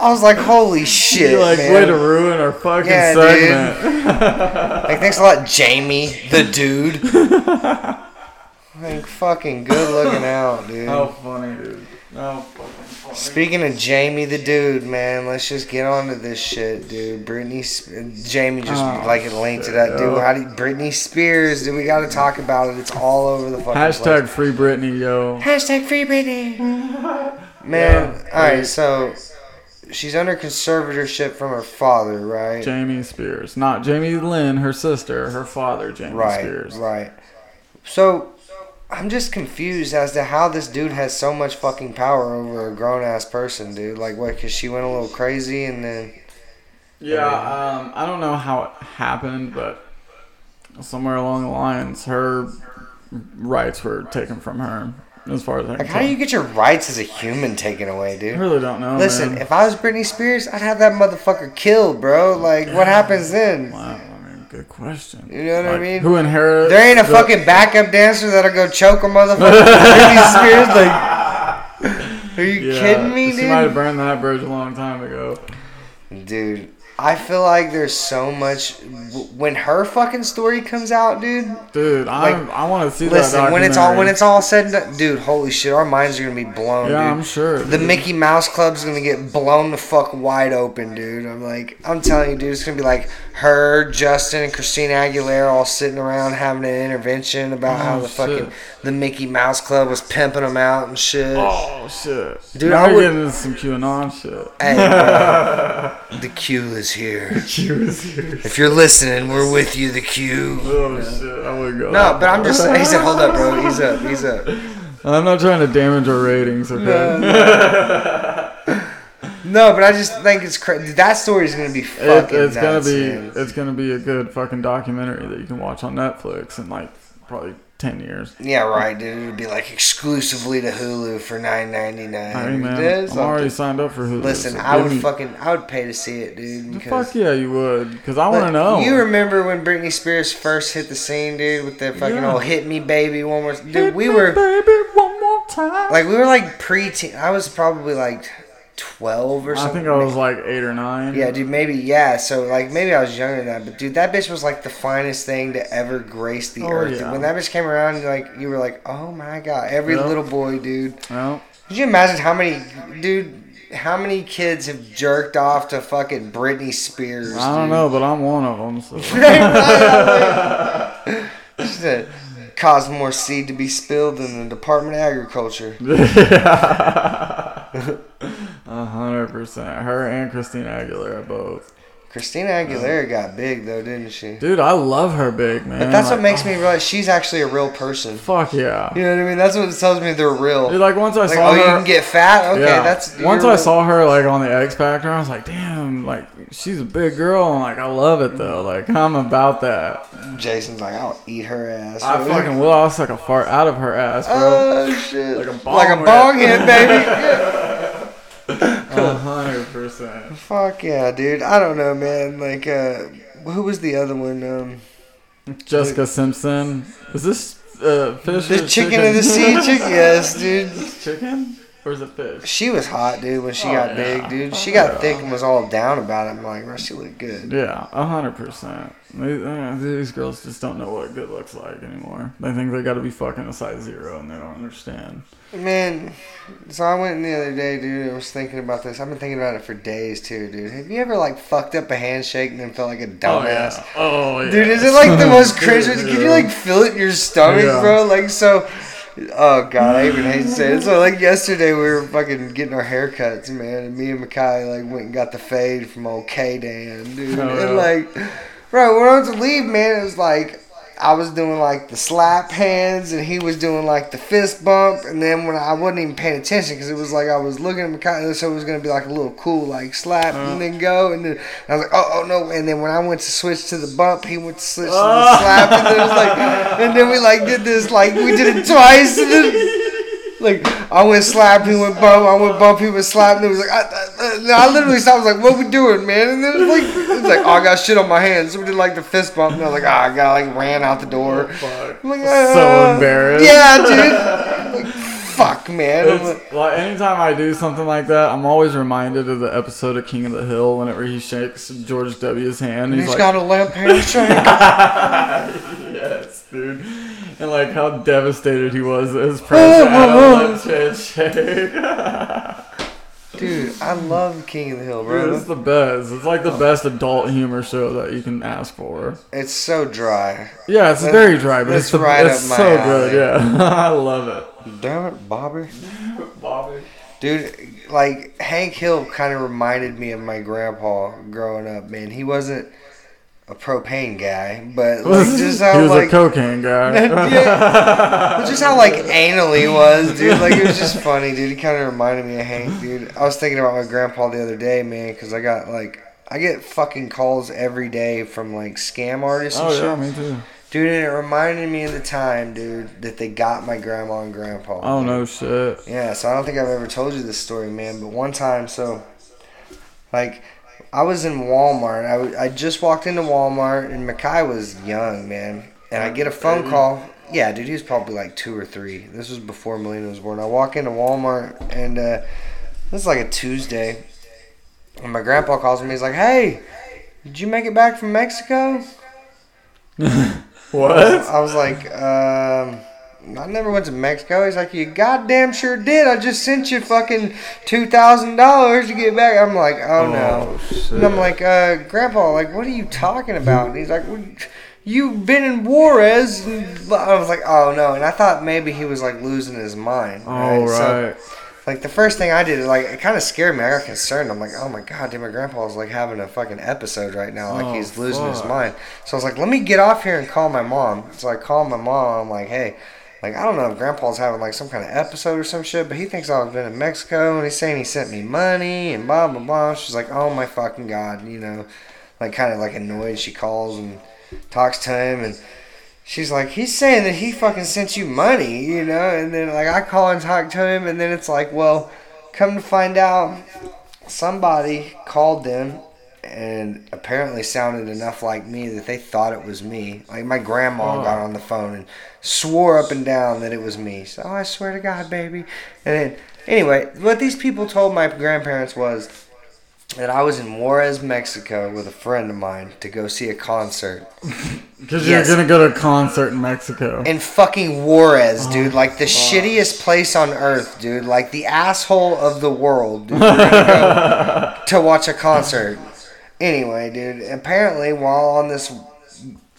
I was like, holy shit, You're like, man. way to ruin our fucking Yeah, segment. Like, thanks a lot, Jamie, the dude. like, fucking good looking out, dude. How funny, dude. How fucking funny. Speaking of Jamie the dude, man, let's just get on to this shit, dude. Britney, Jamie just Oh, like a link to that dude. How do you, Britney Spears, dude? We got to talk about it. It's all over the fucking Hashtag free Britney, yo. Hashtag free Britney. Man, Yeah, all right. so she's under conservatorship from her father, right? Jamie Spears. Not Jamie Lynn, her sister. Her father, Jamie right, Spears. right. So I'm just confused as to how this dude has so much fucking power over a grown ass person, dude. Like, what? Because she went a little crazy and then. Yeah, um, I don't know how it happened, but somewhere along the lines, her rights were taken from her. As far as I can Like, how do you get your rights as a human taken away, dude? I really don't know. Listen, man. if I was Britney Spears, I'd have that motherfucker killed, bro. Like, what happens then? Wow, I mean, good question. You know what I mean? Who inherits? There ain't a the- fucking backup dancer that'll go choke a motherfucker. Britney Spears, like, are you Yeah, kidding me, She might have burned that bridge a long time ago. Dude, I feel like there's so much. When her fucking story comes out, dude. Dude, I'm, I want to see that Listen, when it's all when it's all said and done, dude, holy shit, our minds are gonna be blown, Yeah, dude. I'm sure. The dude. Mickey Mouse Club's gonna get blown the fuck wide open, dude. I'm like, I'm telling you, dude, it's gonna be like her, Justin, and Christina Aguilera all sitting around having an intervention about how Oh, the fucking the Mickey Mouse Club was pimping them out and shit. Oh shit, Dude, Now I we're would- getting into some QAnon shit. Hey, bro, the Q is here. Q is here. If you're listening, we're with you, the Q. Oh shit, I would go. No, but I'm just saying. He said, "Hold up, bro. He's up. He's up." I'm not trying to damage our ratings, okay? No, but I just think it's crazy. That story is gonna be It, fucking it's gonna be man. it's gonna be a good fucking documentary that you can watch on Netflix and like probably ten years. Yeah, right, dude. It would be like exclusively to Hulu for nine ninety nine. Hey man, I'm already signed up for Hulu. Listen, so I would me- fucking, I would pay to see it, dude. Fuck yeah, you would, because I want to know. You remember when Britney Spears first hit the scene, dude, with the fucking Yeah. old "Hit Me, Baby" one more. Dude, Hit we me, were baby one more time. like, we were like pre-teen. I was probably like twelve or something. I think I was like eight or nine. Yeah, dude, maybe yeah. So like maybe I was younger than that, but dude, that bitch was like the finest thing to ever grace the Oh, earth. yeah. When that bitch came around, like you were like, oh my god, every Yeah. little boy, dude. Well, Could you imagine how many, dude? How many kids have jerked off to fucking Britney Spears? I don't dude? know, but I'm one of them. So. Cause more seed to be spilled in the Department of Agriculture. A hundred percent. Her and Christina Aguilera both. Christina Aguilera got big though, didn't she? Dude, I love her big man. But that's what Like, makes me oh. realize she's actually a real person. Fuck yeah. You know what I mean? That's what tells me they're real. Dude, like once I Like, saw oh, you her, can get fat? Okay, yeah. that's. once I saw her like on the X Factor, I was like, damn, like she's a big girl, and like I love it though. Like I'm about that. Jason's like, I'll eat her ass. I fucking will. I'll suck a fart out of her ass, bro. Oh, shit. Like a bong Like a bong hit, baby. Yeah. A hundred percent. Fuck yeah, dude. I don't know, man. Like, uh, who was the other one? Um, Jessica Simpson. Is this uh, fish? the or chicken of the sea chicken. Yes, dude. Chicken? Or is it fish? She was hot, dude, when she Oh, got yeah. big, dude. She Oh, got yeah. thick and was all down about it. I'm like, bro, she looked good. Yeah, a hundred percent. These uh, these girls just don't know what good looks like anymore. They think they got to be fucking a size zero, and they don't understand. Man, so I went in the other day, dude. I was thinking about this. I've been thinking about it for days, too, dude. Have you ever like fucked up a handshake and then felt like a dumbass? Oh yeah. Oh yeah. Dude, is it like the most cringe? Can you like feel it in your stomach, bro? Like so. Oh god, I even hate to say it. So like yesterday, we were fucking getting our haircuts, man, and me and Makai like went and got the fade from old K Dan, dude. Oh, and yeah. like, bro, when I was to leave, man, it was like I was doing like the slap hands, and he was doing like the fist bump, and then when I wasn't even paying attention because it was like I was looking at Makai, so it was gonna be like a little cool like slap Uh. and then go, and then I was like, oh, oh no, and then when I went to switch to the bump, he went to switch to the Oh. slap, and then it was like, and then we like did this like we did it twice, and then. Like I went slap, he went bump, I went bump, he went slap, and it was like I, I, I literally stopped. I was like, "What we doing, man?" And it was like, it was like, "Oh, I got shit on my hands." So we did like the fist bump, and I was like, "Ah, I got like ran out the door." Fuck. I'm like, so "Ah." embarrassed. Yeah, dude. Like, fuck, man. Like, like anytime I do something like that, I'm always reminded of the episode of King of the Hill whenever he shakes George W.'s hand. He's He's, like, got a limp handshake. yes, dude. And like how devastated he was that his press had a left hand shake. Dude, I love King of the Hill, Dude, bro. it's the best. It's like the oh. best adult humor show that you can ask for. It's so dry. Yeah, it's That- very dry, but it's, the, right it's up my so alley. good. Yeah, I love it. Damn it, Bobby. Bobby. Dude, like Hank Hill kind of reminded me of my grandpa growing up. Man, he wasn't a propane guy, but like just he was like a cocaine guy. But just how like anal he was, dude. Like it was just funny, dude. He kind of reminded me of Hank, dude. I was thinking about my grandpa the other day, man, because I got like I get fucking calls every day from like scam artists and oh shit. yeah, me too. Dude, and it reminded me of the time, dude, that they got my grandma and grandpa. Oh dude. no shit. Yeah, so I don't think I've ever told you this story, man. But one time, so like I was in Walmart. I, w- I just walked into Walmart, and Makai was young, man. And I get a phone call. Yeah, dude, he was probably like two or three. This was before Melina was born. I walk into Walmart, and uh, this is like a Tuesday. And my grandpa calls me. He's like, "Hey, did you make it back from Mexico?" What? I was like, um, I never went to Mexico. He's like, you goddamn sure did. I just sent you fucking two thousand dollars to get back. I'm like, oh, no. shit. And I'm like, uh, Grandpa, like, what are you talking about? And he's like, well, you've been in Juarez. And I was like, oh no. And I thought maybe he was like losing his mind. Oh So, right. like the first thing I did, like it kind of scared me. I got concerned. I'm like, oh my god, dude, my grandpa's like having a fucking episode right now. Like Oh, he's losing his mind. So I was like, let me get off here and call my mom. So I called my mom. I'm like, hey, like I don't know if grandpa's having like some kind of episode or some shit, but he thinks I've been in Mexico and he's saying he sent me money and blah blah blah. She's like, oh my fucking god, you know, like kind of like annoyed. She calls and talks to him and. She's like, he's saying that he fucking sent you money, you know? And then, like, I call and talk to him, and then it's like, well, come to find out, somebody called them and apparently sounded enough like me that they thought it was me. Like, my grandma Oh. got on the phone and swore up and down that it was me. So, oh, I swear to God, baby. And then, anyway, what these people told my grandparents was that I was in Juarez, Mexico with a friend of mine to go see a concert. Because Yes. you're gonna go to a concert in Mexico. in fucking Juarez, Oh, dude. Like the shittiest place on earth, dude. Like the asshole of the world, dude. We're gonna go to watch a concert. Anyway, dude. Apparently, while on this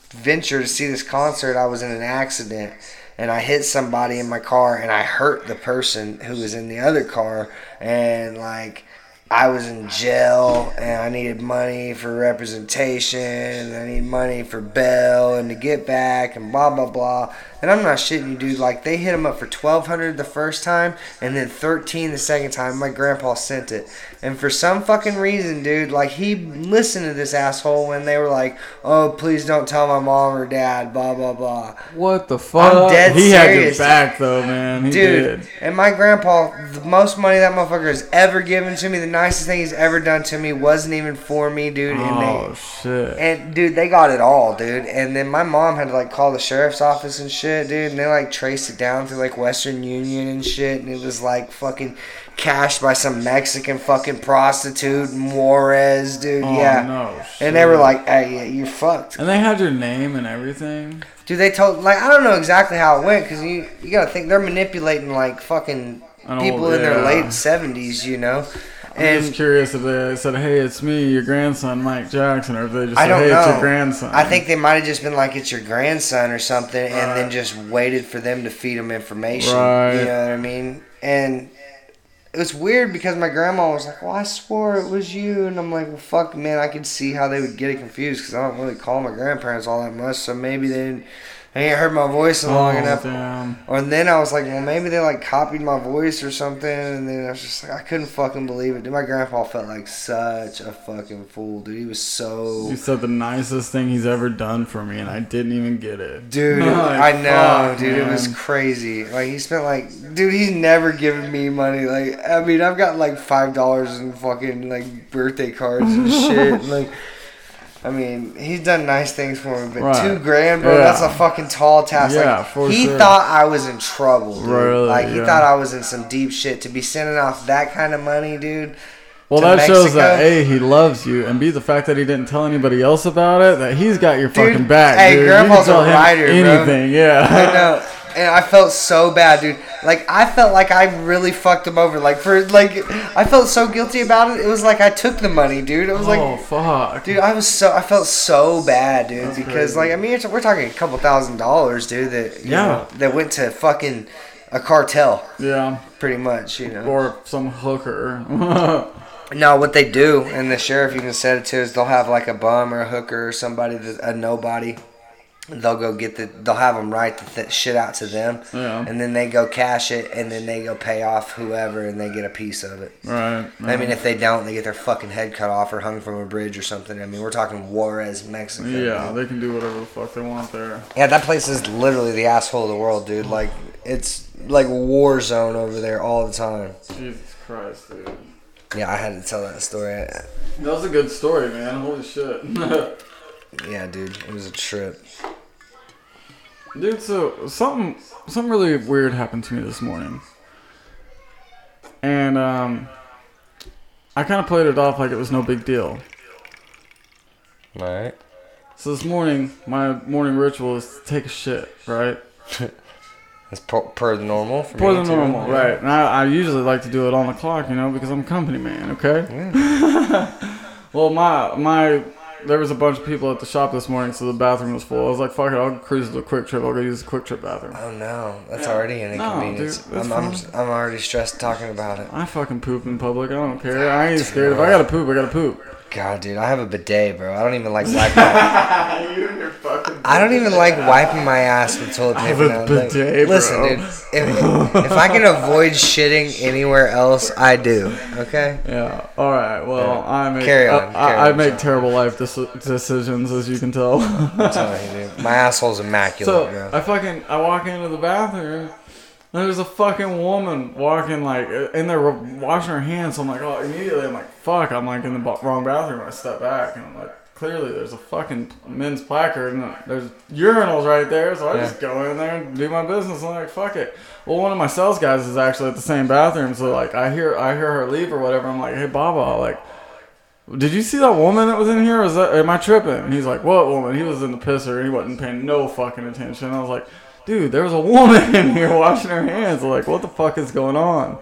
venture to see this concert, I was in an accident and I hit somebody in my car and I hurt the person who was in the other car and like. I was in jail and I needed money for representation. And I need money for bail and to get back and blah blah blah. And I'm not shitting you, dude. Like they hit him up for twelve hundred the first time and then thirteen the second time. My grandpa sent it, and for some fucking reason, dude, like he listened to this asshole when they were like, "Oh, please don't tell my mom or dad," blah blah blah. what the fuck? I'm dead he had serious. your back though, man. He Dude, did. and my grandpa, the most money that motherfucker has ever given to me, the nicest thing he's ever done to me. Wasn't even for me, dude. And Oh they, shit. and dude, they got it all, dude. And then my mom had to like call the sheriff's office and shit, dude. And they like traced it down through like Western Union and shit. And it was like fucking cashed by some Mexican fucking prostitute, Juarez, dude. Oh, yeah. no And they were like, "Hey, yeah, you're fucked." And they had your name and everything. Dude, they told like I don't know exactly how it went because you you gotta think they're manipulating like fucking people in their late seventies, you know. I'm just curious if they said, "Hey, it's me, your grandson, Mike Jackson," or if they just I said, "Hey, it's know. your grandson." I think they might have just been like it's your grandson or something, and then just waited for them to feed them information. Right. You know what I mean? And it was weird because my grandma was like, "Well, I swore it was you," and I'm like, "Well, fuck, man, I could see how they would get it confused because I don't really call my grandparents all that much, so maybe they didn't, they ain't heard my voice in long oh, enough." Damn. Or then I was like, well, maybe they like copied my voice or something, and then I was just like, I couldn't fucking believe it. Dude, my grandpa felt like such a fucking fool, dude. He was so. He said the nicest thing he's ever done for me, and I didn't even get it. Dude, Like, I know, fuck, dude. It was crazy. Like he spent like, dude, he's never given me money. Like, I mean, I've got like five dollars in fucking like birthday cards and shit. and, like, I mean, he's done nice things for me, but Right. two grand, bro, Yeah. that's a fucking tall task. Yeah, like, he sure. thought I was in trouble, dude. Really, like he yeah. thought I was in some deep shit to be sending off that kind of money, dude. Well, that shows that a he loves you, and b the fact that he didn't tell anybody else about it, that he's got your Dude, fucking back. hey, dude. Grandpa's you a rider, bro. anything. Yeah, I know. And I felt so bad, dude. Like I felt like I really fucked him over. Like for like, I felt so guilty about it. It was like I took the money, dude. It was like, oh fuck, dude, I was so I felt so bad, dude, That's because crazy. like I mean, it's, we're talking a couple thousand dollars, dude. That you Yeah. know, that went to fucking a cartel, yeah, pretty much. You know. or some hooker. No, what they do, and the sheriff even said it too, is they'll have like a bum or a hooker or somebody that a nobody. They'll go get the. They'll have them write the th- shit out to them, Yeah. and then they go cash it, and then they go pay off whoever, and they get a piece of it. right. I mean, if they don't, they get their fucking head cut off or hung from a bridge or something. I mean, we're talking Juarez, Mexico. yeah, dude. they can do whatever the fuck they want there. yeah, that place is literally the asshole of the world, dude. Like, it's like war zone over there all the time. Jesus Christ, dude. Yeah, I had to tell that story. That was a good story, man. Holy shit. Yeah, dude, it was a trip. Dude, so something something really weird happened to me this morning. And um I kind of played it off like it was no big deal. Right. So this morning, my morning ritual is to take a shit, right? That's per, per the normal for me the too. normal, right? And I, I usually like to do it on the clock, you know, because I'm a company man, okay? Yeah. well, my my there was a bunch of people at the shop this morning, so the bathroom was full. I was like, "Fuck it, I'll cruise to the QuikTrip. I'll go use the QuikTrip bathroom." Oh no, that's Yeah. already an No, inconvenience. dude, that's I'm, I'm. I'm already stressed talking about it. I fucking poop in public. I don't care. I ain't scared. If I gotta poop, I gotta poop. God, dude, I have a bidet, bro. I don't even like wiping. my, you and your fucking. I don't even like wiping my ass with toilet paper. I have a now. Like, bidet, listen, bro. dude, if, if I can avoid shitting anywhere else, I do. Okay. Yeah. All right. Well, Yeah. I make Carry on, I, carry I, I make terrible life deci- decisions, as you can tell. I'm telling you, dude. My asshole's immaculate, So bro. I fucking I walk into the bathroom. And there's a fucking woman walking like in there washing her hands. So I'm like, oh, immediately I'm like, fuck. I'm like in the bo- wrong bathroom. I step back and I'm like, clearly there's a fucking men's placard and there's urinals right there. So I Yeah. just go in there and do my business. I'm like, fuck it. Well, one of my sales guys is actually at the same bathroom. So like I hear I hear her leave or whatever. I'm like, hey, Baba, like. Did you see that woman that was in here? Or is that am I tripping? And he's like, "What woman?" He was in the pisser he wasn't paying no fucking attention. I was like, "Dude, there was a woman in here washing her hands. Like, what the fuck is going on?"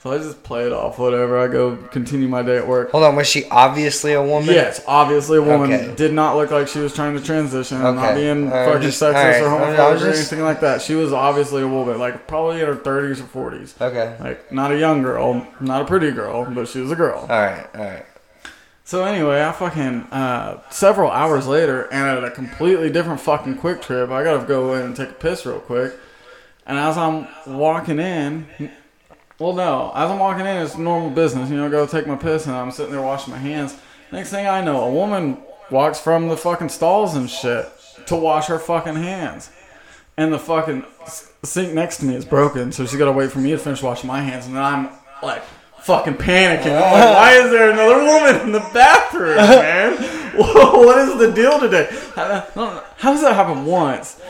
So I just play it off. Whatever. I go continue my day at work. Hold on, was she obviously a woman? Yes, obviously a woman Okay. did not look like she was trying to transition. Not being Alright, fucking just- sexist alright. or homophobic or anything like that. She was obviously a woman, like probably in her 30s or 40s. Okay. Like not a young girl, not a pretty girl, but she was a girl. All right. All right. So anyway, I fucking uh, several hours later, and at a completely different fucking QuikTrip, I gotta go in and take a piss real quick. And as I'm walking in, well, no, as I'm walking in, it's normal business. You know, go take my piss, and I'm sitting there washing my hands. Next thing I know, a woman walks from the fucking stalls and shit to wash her fucking hands. And the fucking sink next to me is broken, so she gotta wait for me to finish washing my hands, and then I'm like fucking panicking. I'm like, why is there another woman in the bathroom, man? what is the deal today? How, does that happen once?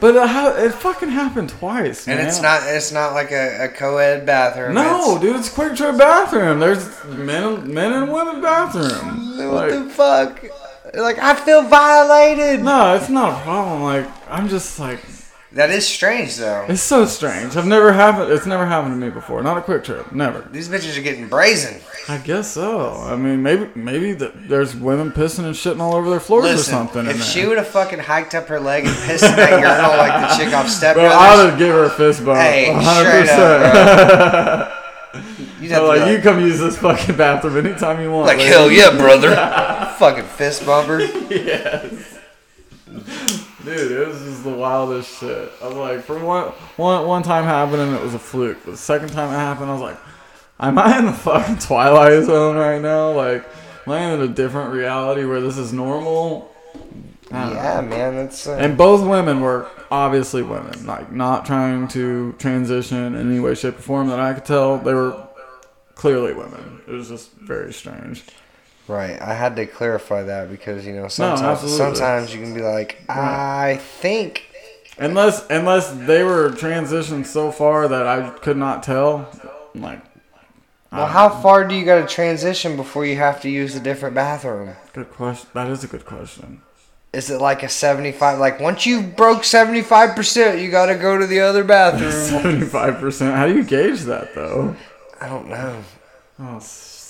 But uh, how it fucking happened twice, And man. it's not it's not like a, a co-ed bathroom. No, it's, dude, it's a QuikTrip bathroom. There's men, men and women bathroom. What Like, the fuck? Like I feel violated. no, it's not a problem. Like, I'm just like, That is strange though. it's so strange. I've never happened. It's never happened to me before. Not a QuikTrip. Never. These bitches are getting brazen. I guess so. I mean, maybe maybe the, there's women pissing and shitting all over their floors or something. if she would have fucking hiked up her leg and pissed in that urinal like the chick off Step Bro, I would give her a fist bump. Hey, 100%. you'd have to like, be you come use this fucking bathroom anytime you want. like lady. hell yeah, brother. fucking fist bumper. yes. Dude, it was just the wildest shit. I was like, from for one, one, one time happening, it was a fluke. The second time it happened, I was like, am I in the fucking Twilight Zone right now? Like, am I in a different reality where this is normal? Yeah, know. man, that's. Uh, And both women were obviously women, like not trying to transition in any way, shape, or form that I could tell. They were clearly women. It was just very strange. Right, I had to clarify that because you know sometimes absolutely. sometimes you can be like, I think Unless unless they were transitioned so far that I could not tell, like Well, how far do you got to transition before you have to use a different bathroom? good question. That is a good question. Is it like a 75? Like, once you broke 75%, you got to go to the other bathroom. Seventy five percent. How do you gauge that though? I don't know. Oh,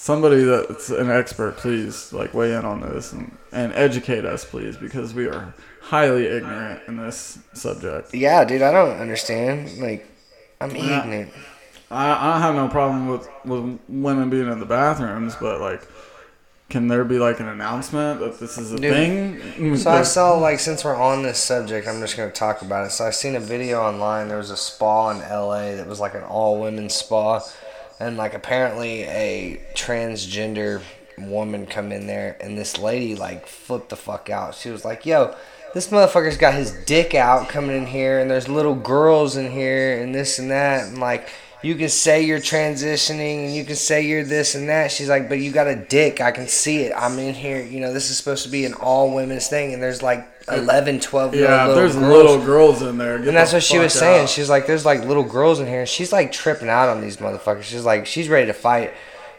somebody that's an expert, please like weigh in on this and, and educate us, please, because we are highly ignorant in this subject. Yeah, dude, I don't understand. Like, I'm Yeah. ignorant. I, I have no problem with, with women being in the bathrooms, but like, can there be like an announcement that this is a Dude, thing? Mm, so I saw, like, since we're on this subject, I'm just going to talk about it. So I seen a video online. There was a spa in LA that was like an all women spa. And, like, apparently a transgender woman come in there and this lady, like, flipped the fuck out. She was like, yo, this motherfucker's got his dick out coming in here and there's little girls in here and this and that. And, like, you can say you're transitioning and you can say you're this and that. She's like, but you got a dick. I can see it. I'm in here. You know, this is supposed to be an all women's thing. And there's like 11, 12 year yeah, old there's little girls. little girls in there. Get and that's the what she was saying. She's like, there's like little girls in here. And she's like tripping out on these motherfuckers. She's like, she's ready to fight.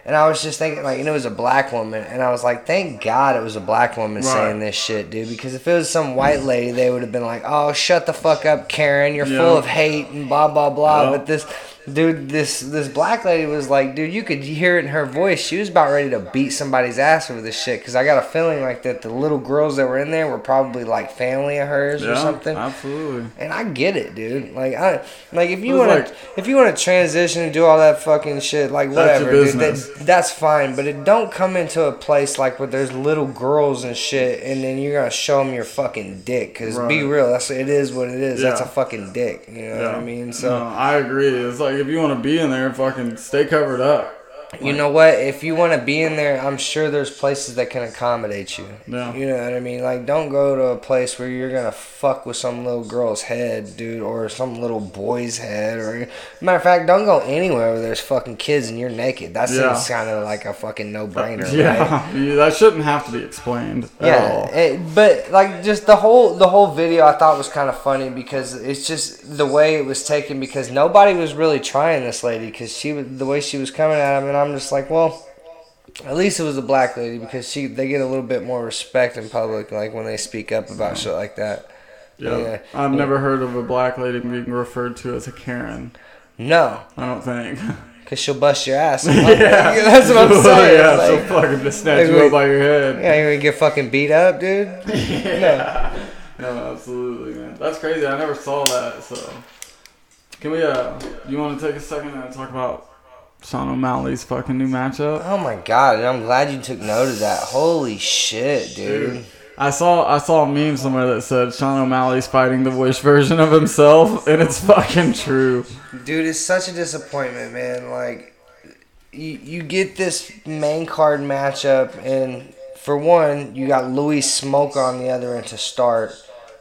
And I was just thinking, like, and it was a black woman. And I was like, thank God it was a black woman Right. saying this shit, dude. Because if it was some white lady, they would have been like, oh, shut the fuck up, Karen. You're Yeah. full of hate and blah, blah, blah. Yeah. But this. Dude, this this black lady was like, dude, you could hear it in her voice. She was about ready to beat somebody's ass over this shit. Cause I got a feeling like that the little girls that were in there were probably like family of hers or something. Absolutely. And I get it, dude. Like I like if you want to like- if you want to transition and do all that fucking shit, like whatever, your dude. That, that's fine. But it don't come into a place like where there's little girls and shit, and then you're gonna show them your fucking dick. Cause be real, that's it is what it is. That's a fucking dick. You know what I mean? So. no, I agree. It's like if you want to be in there, fucking stay covered up. You know what? If you want to be in there, I'm sure there's places that can accommodate you. Yeah. You know what I mean? Like, don't go to a place where you're gonna fuck with some little girl's head, dude, or some little boy's head, or matter of fact, don't go anywhere where there's fucking kids and you're naked. That Yeah. seems kind of like a fucking no brainer. right? Yeah, yeah, that shouldn't have to be explained at Yeah, all. it, but like just the whole the whole video I thought was kind of funny because it's just the way it was taken because nobody was really trying this lady because she was the way she was coming at him and I'm just like well at least it was a black lady because she they get a little bit more respect in public like when they speak up about shit like that. Yeah. Yeah. I've never heard of a black lady being referred to as a Karen. No, I don't think. because she'll bust your ass. Yeah, that's what I'm saying. yeah, like, so fucking just snatch like you up by your head. yeah, you're gonna get fucking beat up, dude. Yeah. No, absolutely, man. That's crazy. I never saw that. So, can we? Uh, you want to take a second and talk about Sean O'Malley's fucking new matchup? Oh my god, and I'm glad you took note of that. Holy shit, dude. I saw I saw a meme somewhere that said Sean O'Malley's fighting the Wish version of himself, and it's fucking true. Dude, it's such a disappointment, man. Like, you, you get this main card matchup, and for one, you got Louis Smolka on the other end to start.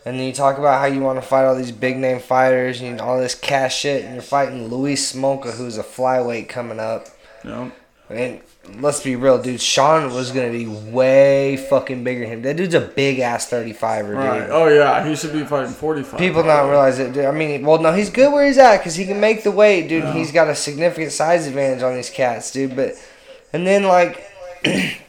And then you talk about how you want to fight all these big name fighters and all this cash shit, and you're fighting Louis Smolka, who's a flyweight coming up. Know? And let's be real, dude. Sean was gonna be way fucking bigger than him. That dude's a big ass 35er, Right. dude. Oh yeah, he should be fighting 45. People not realize it. Dude. I mean, well, no, he's good where he's at because he can make the weight, dude. He's got a significant size advantage on these cats, dude. But and then like,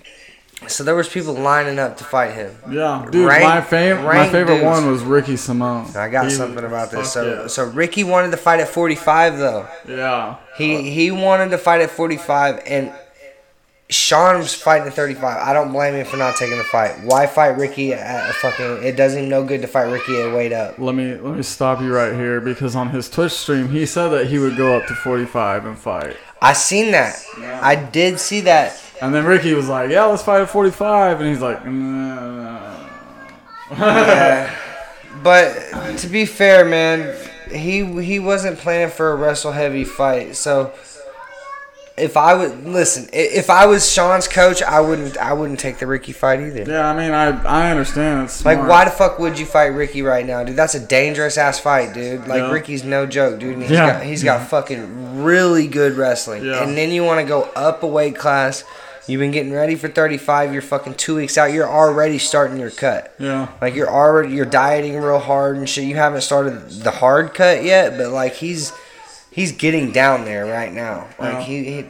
so there was people lining up to fight him. Yeah, dude. Rank- my favorite, my favorite dudes. one was Ricky Simon. I got He- something about this. So, yeah. so Ricky wanted to fight at 45 though. yeah, He he wanted to fight at 45 and Sean was fighting at 35. I don't blame him for not taking the fight. Why fight Ricky at a fucking? It does him no good to fight Ricky at weight up. let me let me stop you right here because on his Twitch stream he said that he would go up to 45 and fight. I seen that. I did see that. And then Ricky was like, "Yeah, let's fight at 45," and he's like, "No." Yeah. But to be fair, man, he he wasn't planning for a wrestle heavy fight. So if I would listen, if I was Sean's coach, I wouldn't I wouldn't take the Ricky fight either. Yeah, I mean, I I understand it's Like, why the fuck would you fight Ricky right now, dude? That's a dangerous ass fight, dude. Like, Yeah. Ricky's no joke, dude. And he's Yeah. got he's got fucking really good wrestling. Yeah. And then you want to go up a weight class. You've been getting ready for 35. You're fucking two weeks out. You're already starting your cut. Yeah, Like you're already you're dieting real hard and shit. You haven't started the hard cut yet, but like he's he's getting down there right now. Like Yeah. he, he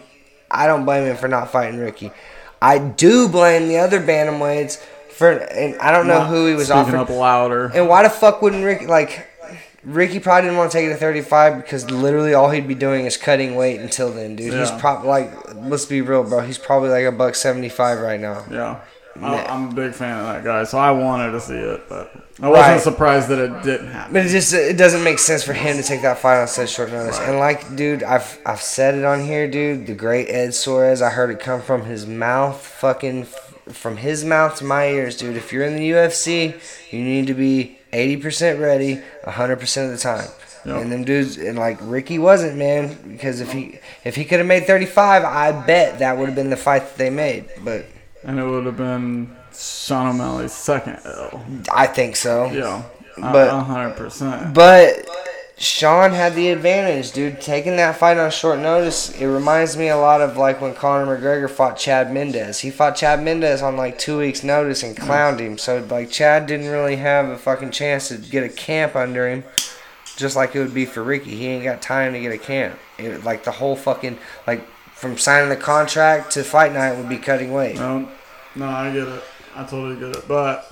I don't blame him for not fighting Ricky. I do blame the other bantamweights for and I don't know Not who he was offering. up louder. And why the fuck wouldn't Ricky like Ricky probably didn't want to take it to 35 because literally all he'd be doing is cutting weight until then, dude. He's probably like, let's be real, bro. He's probably like a buck 75 right now. Yeah. I, I'm a big fan of that guy, so I wanted to see it, but I wasn't surprised that it didn't happen. But it just it doesn't make sense for him to take that fight on such short notice. And like, dude, I've I've said it on here, dude. The great Ed Soares, I heard it come from his mouth, fucking from his mouth to my ears, dude. If you're in the UFC, you need to be eighty percent ready, hundred percent of the time. Yep. And them dudes, and like Ricky wasn't, man, because if he if he could have made thirty five, I bet that would have been the fight that they made. But And it would have been Sean O'Malley's second L. I think so. Yeah. But- But, a hundred percent. But Sean had the advantage, dude. Taking that fight on short notice, it reminds me a lot of like when Conor McGregor fought Chad Mendes. He fought Chad Mendes on like two weeks' notice and clowned him. So like Chad didn't really have a fucking chance to get a camp under him, just like it would be for Ricky. He ain't got time to get a camp. It, like the whole fucking like from signing the contract to fight night would be cutting weight. No, no, I get it. I totally get it. But,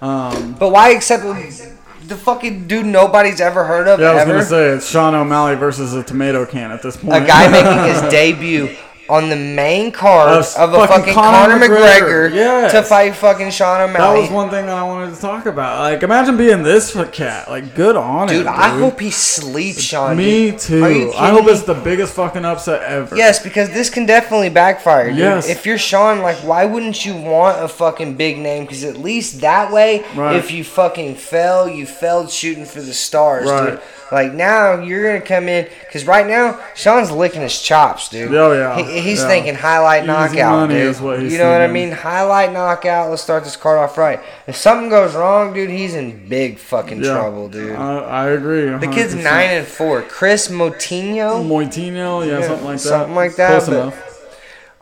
um, But why accept the fucking dude nobody's ever heard of yeah, I was ever? gonna say it's Sean O'Malley versus a tomato can at this point. a guy making his debut on the main card Of of, a fucking fucking Conor Conor, McGregor. McGregor, Yes. to fight fucking Sean O'Malley. That was one thing that I wanted to talk about. Like, imagine being this cat. Like, good on dude, him, I hope he sleeps, Sean. Me dude. too. I hope kidding it's the biggest fucking upset ever. Yes, because this can definitely backfire. Dude. Yes. If you're Sean, like, why wouldn't you want a fucking big name? Because at least that way, Right. if you fucking fell, you failed shooting for the stars, Right. dude. Like now, you're gonna come in because right now, Sean's licking his chops, dude. Oh, yeah. He, he's Yeah. thinking highlight Easy knockout, dude. is what he's you know what I mean? Highlight knockout. Let's start this card off right. If something goes wrong, dude, he's in big fucking Yeah. trouble, dude. I, I agree. the kid's nine and four. Chris Motino. Moitino, yeah, Yeah, something like that. something like that, Close but- enough.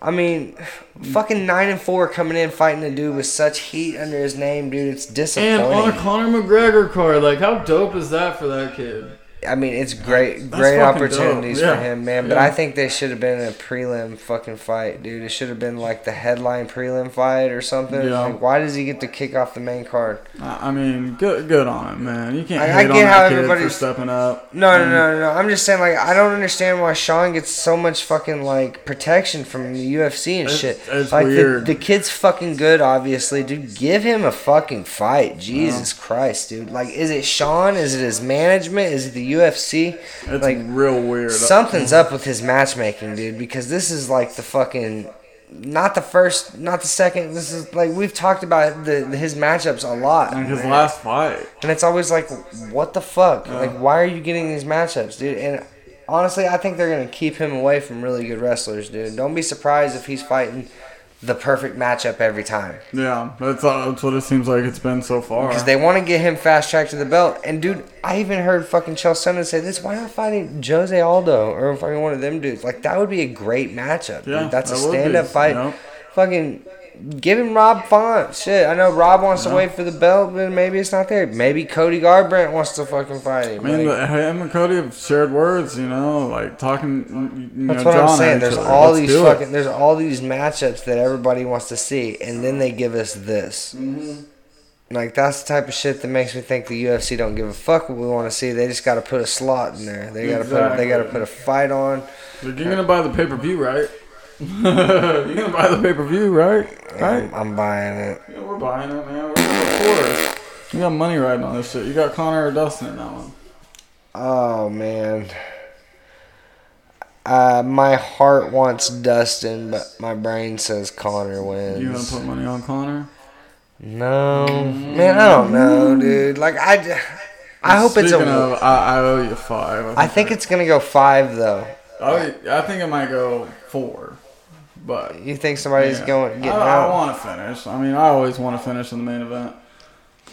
I mean, fucking nine and four coming in fighting a dude with such heat under his name, dude. It's disappointing. And on a Conor McGregor card, like how dope is that for that kid? I mean, it's great, That's great opportunities dope. for him, man. But Yeah. I think they should have been a prelim fucking fight, dude. It should have been like the headline prelim fight or something. Yeah. Like, why does he get to kick off the main card? I mean, good, good on him, man. You can't I- I get how for everybody's- stepping up. No, no, no, no, no. I'm just saying, like, I don't understand why Sean gets so much fucking like protection from the UFC and It's- shit. it's like weird. The, the kid's fucking good, obviously, dude. Give him a fucking fight, Jesus Christ, dude. Like, is it Sean? Is it his management? Is it the UFC? It's like real weird. something's up with his matchmaking, dude. Because this is like the fucking. Not the first, not the second. This is like we've talked about the, his matchups a lot, Like his man. last fight. And it's always like, what the fuck? Yeah. Like, why are you getting these matchups, dude? And honestly, I think they're gonna keep him away from really good wrestlers, dude. Don't be surprised if he's fighting the perfect matchup every time. Yeah, that's, uh, that's what it seems like it's been so far. Because they want to get him fast track to the belt. And dude, I even heard fucking Chael Sonnen say this. Why not fighting Jose Aldo or fucking one of them dudes? Like that would be a great matchup. Yeah, dude. that's a that be, stand up fight. Fucking give him Rob Font. Shit, I know Rob wants to wait for the belt, but maybe it's not there. Maybe Cody Garbrandt wants to fucking fight him. I mean, Like, him and Cody have shared words, you know, like talking. You That's know, what I'm saying. There's all Let's these do it. fucking there's all these matchups that everybody wants to see, and then they give us this. Mm-hmm. Like that's the type of shit that makes me think the UFC don't give a fuck what we want to see. They just got to put a slot in there. They got to put they got to put a fight on. Like, you're gonna buy the pay per view, right? you're gonna buy the pay per view, right? Right? I'm, I'm buying it. Yeah, we're buying it, man. We're supporters. You got money riding on this shit. You got Conor or Dustin in that one. Oh man. Uh, my heart wants Dustin, but my brain says Conor wins. You gonna put money on Conor? No, man, I don't know, dude. Like I, I hope it's a. Of, I, I owe you five. I think it's gonna go five though. I, I think it might go four, but You think somebody's yeah. going getting I, I want to finish. I mean, I always want to finish in the main event.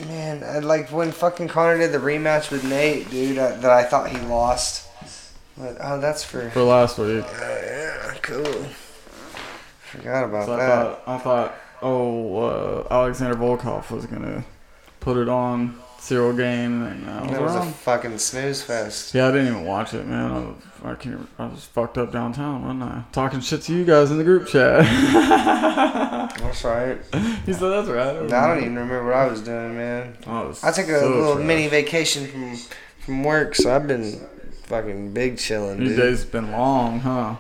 Man, I, like when fucking Conor did the rematch with Nate, dude, uh, that I thought he lost. But oh, that's for. For last week, Uh, yeah, cool. Forgot about so I that. thought I thought oh uh, Alexander Volkov was gonna put it on Ciryl Gane, and I was That was a fucking snooze fest. Yeah, I didn't even watch it, man. I was, I, can't, I was fucked up downtown, wasn't I? Talking shit to you guys in the group chat. That's right. he said that's right. I don't even remember what I was doing, man. Oh, I, was I took a so little trash. mini vacation from from work, so I've been fucking big chilling, These dude. days been long, huh?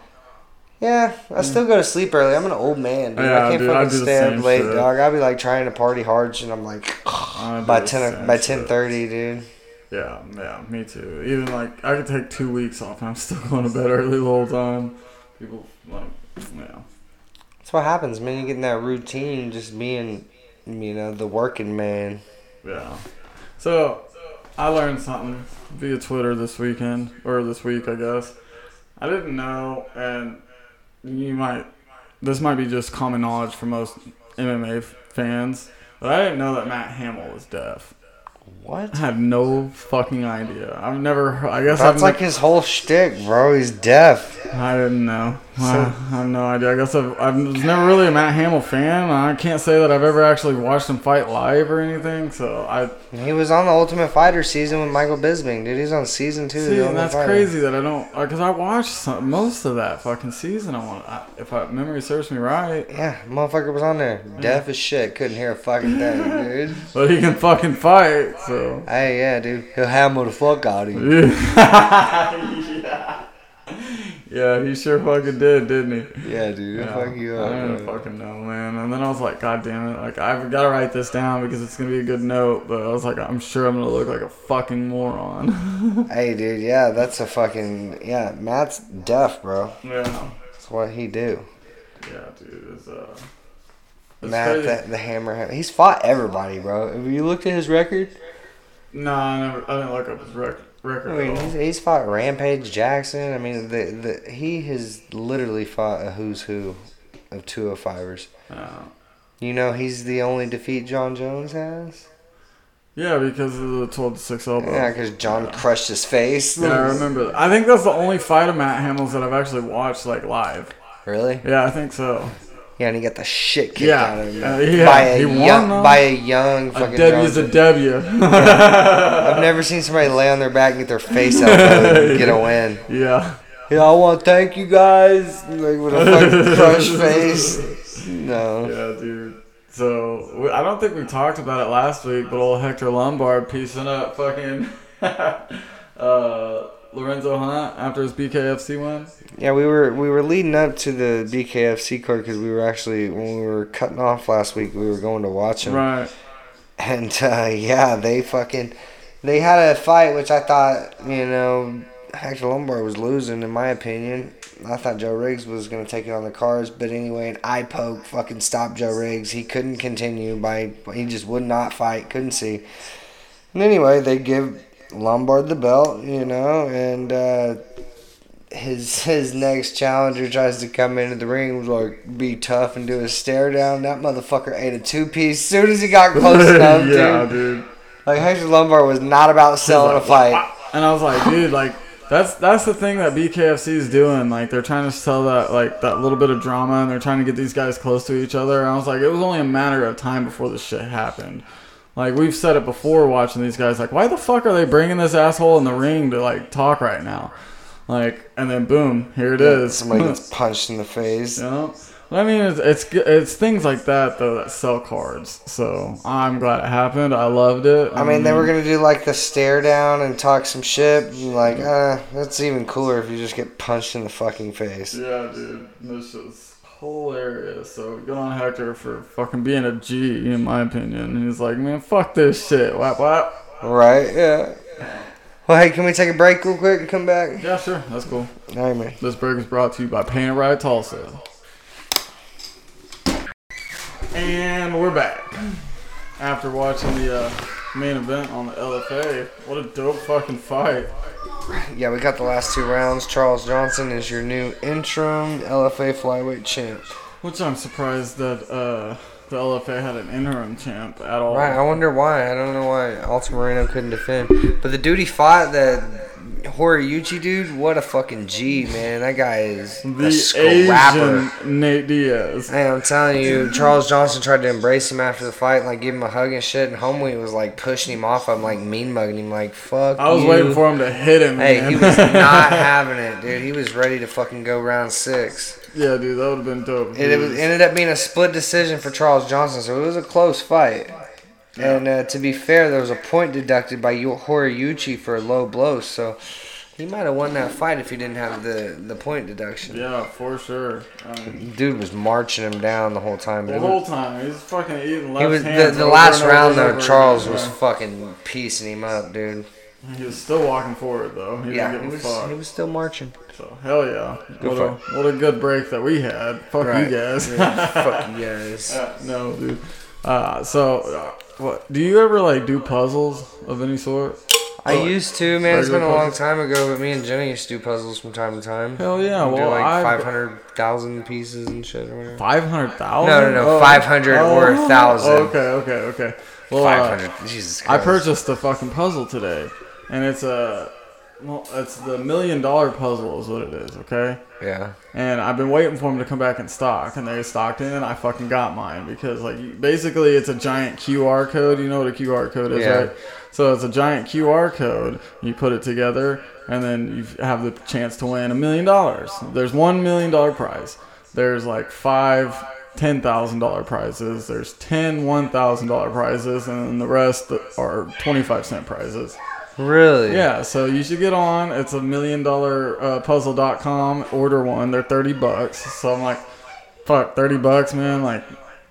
Yeah, I still go to sleep early. I'm an old man, dude. Yeah, I can't dude, I fucking the stay up late, shit. dog. I'll be like trying to party hard, and I'm like by ten by ten thirty, dude. Yeah, yeah, me too. Even like I could take two weeks off, and I'm still going to bed early the whole time. People like, yeah, That's what happens, man. You get in that routine, just being, you know, the working man. yeah. So I learned something via Twitter this weekend or this week, I guess. I didn't know, and you might. This might be just common knowledge for most MMA fans, but I didn't know that Matt Hamill was deaf. What? I had no fucking idea. I've never. I guess I've That's like his whole shtick, bro. He's deaf. I didn't know. I, I have no idea. I guess I've, I was never really a Matt Hamill fan. I can't say that I've ever actually watched him fight live or anything. So I He was on the Ultimate Fighter season with Michael Bisping, dude. He's on season two. of see, the and that's Fighter. crazy that I don't uh, because I watched some, most of that fucking season. I want I, if I memory serves me right, Yeah, motherfucker was on there. Deaf as shit. Couldn't hear a fucking thing, dude. but he can fucking fight. So Hey, yeah, dude. He'll hammer the fuck out of you. yeah, he sure fucking did, didn't he? Yeah, dude. Yeah, fuck you up. I didn't bro. fucking know, man. And then I was like, God damn it! Like I've got to write this down because it's gonna be a good note. But I was like, I'm sure I'm gonna look like a fucking moron. Hey, dude. Yeah, that's a fucking yeah. Matt's deaf, bro. yeah, That's what he do. yeah, dude. It's uh, it's Matt, the, the hammer. He's fought everybody, bro. Have you looked at his record? No, I never. I didn't look up his rec- record. I mean, he's, he's fought Rampage Jackson. I mean, the, the he has literally fought a who's who of 205ers. Yeah. Uh, you know, he's the only defeat Jon Jones has. Yeah, because of the 12 to 6 elbow. Yeah, because Jon crushed his face. Yeah, I remember. That. I think that's the only fight of Matt Hamill's that I've actually watched like live. Really? Yeah, I think so. Yeah, and he got the shit kicked Yeah, out of him uh, yeah, by a won, young, though. by a young A fucking. W's Jon a W. I've never seen somebody lay on their back and get their face out and get a win. yeah. Yeah, I want to thank you guys. Like with a fucking crushed face. No. Yeah, dude. So we- I don't think we talked about it last week, but old Hector Lombard piecing up fucking uh, Lorenzo Hunt after his BKFC win. Yeah, we were we were leading up to the BKFC card because we were actually when we were cutting off last week, we were going to watch him. Right. And uh, yeah, they fucking they had a fight which I thought you know Hector Lombard was losing in my opinion. I thought Joe Riggs was gonna take it on the cards, but anyway, an eye poke fucking stopped Joe Riggs. He couldn't continue by he just would not fight, couldn't see. And anyway, they give Lombard the belt, you know, and uh, his his next challenger tries to come into the ring like be tough and do a stare down. That motherfucker ate a two piece soon as he got close enough, yeah, dude. dude. Like Hector Lombard was not about selling a fight. And I was like, dude, like that's that's the thing that BKFC is doing. Like they're trying to sell that like that little bit of drama, and they're trying to get these guys close to each other. And I was like, it was only a matter of time before this shit happened. Like we've said it before, watching these guys. Like, why the fuck are they bringing this asshole in the ring to like talk right now? Like, and then boom, here it is. Somebody gets punched in the face. You know? I mean, it's, it's it's things like that though that sell cards. So I'm glad it happened. I loved it. I mean, they were gonna do like the stare down and talk some shit. And like, uh, that's even cooler if you just get punched in the fucking face. Yeah, dude, this is hilarious. So good on Hector for fucking being a G, in my opinion. He's like, man, fuck this shit. Whap whap. Right? Yeah. Well, hey, can we take a break real quick and come back? Yeah, sure, that's cool. All right, man. This break is brought to you by It Right Tulsa. And we're back after watching the uh, main event on the LFA. What a dope fucking fight. Yeah, we got the last two rounds. Charles Johnson is your new interim LFA flyweight champ. Which I'm surprised that uh, the LFA had an interim champ at all. Right, I wonder why. I don't know why Altamirano couldn't defend. But the dude he fought, the Horiyuchi dude, what a fucking G, man. That guy is a The scrapper. Asian Nate Diaz. Hey, I'm telling you, Charles Johnson tried to embrace him after the fight, like give him a hug and shit, and Homeway was like pushing him off. I'm like mean mugging him, like fuck. I was you. waiting for him to hit him. Hey, man. he was not having it, dude. He was ready to fucking go round six. yeah, dude, that would have been dope. It, it was- ended up being a split decision for Charles Johnson, so it was a close fight. And uh, to be fair, there was a point deducted by Horiyuchi for a low blow, so he might have won that fight if he didn't have the, the point deduction. yeah, for sure. I mean, Dude was marching him down the whole time. the dude. whole time he's fucking eating left He was the, hands the over last round though. Charles again, was yeah. fucking piecing him up, dude. He was still walking forward though. He Yeah, he was, he was still marching. So hell yeah. What a what a good break that we had. Fuck Right. you guys. Fuck you guys. Uh, no, dude. Uh, so uh, what? Do you ever like do puzzles of any sort? I Oh, used to, man. It's been a regular long time ago, but me and Jenny used to do puzzles from time to time. Hell yeah. We do Well, like five hundred thousand pieces and shit or whatever. Five hundred thousand? No, no, no, 500 or 1,000. Okay, okay, okay. Well, uh, Five hundred. Jesus I purchased a fucking puzzle today, and it's a well, it's the million dollar puzzle is what it is. Okay. Yeah. And I've been waiting for them to come back in stock, and they stocked in, and I fucking got mine because, like, basically, it's a giant QR code. You know what a QR code is, Yeah. right? So it's a giant QR code. You put it together, and then you have the chance to win a million dollars. There's one million dollar prize. There's like five ten thousand dollar prizes. There's ten one thousand dollar prizes, and then the rest are twenty five cent prizes. Really? Yeah, so you should get on. It's a million dollar uh, puzzle.com. Order one. They're 30 bucks. So I'm like, fuck, 30 bucks, man. Like,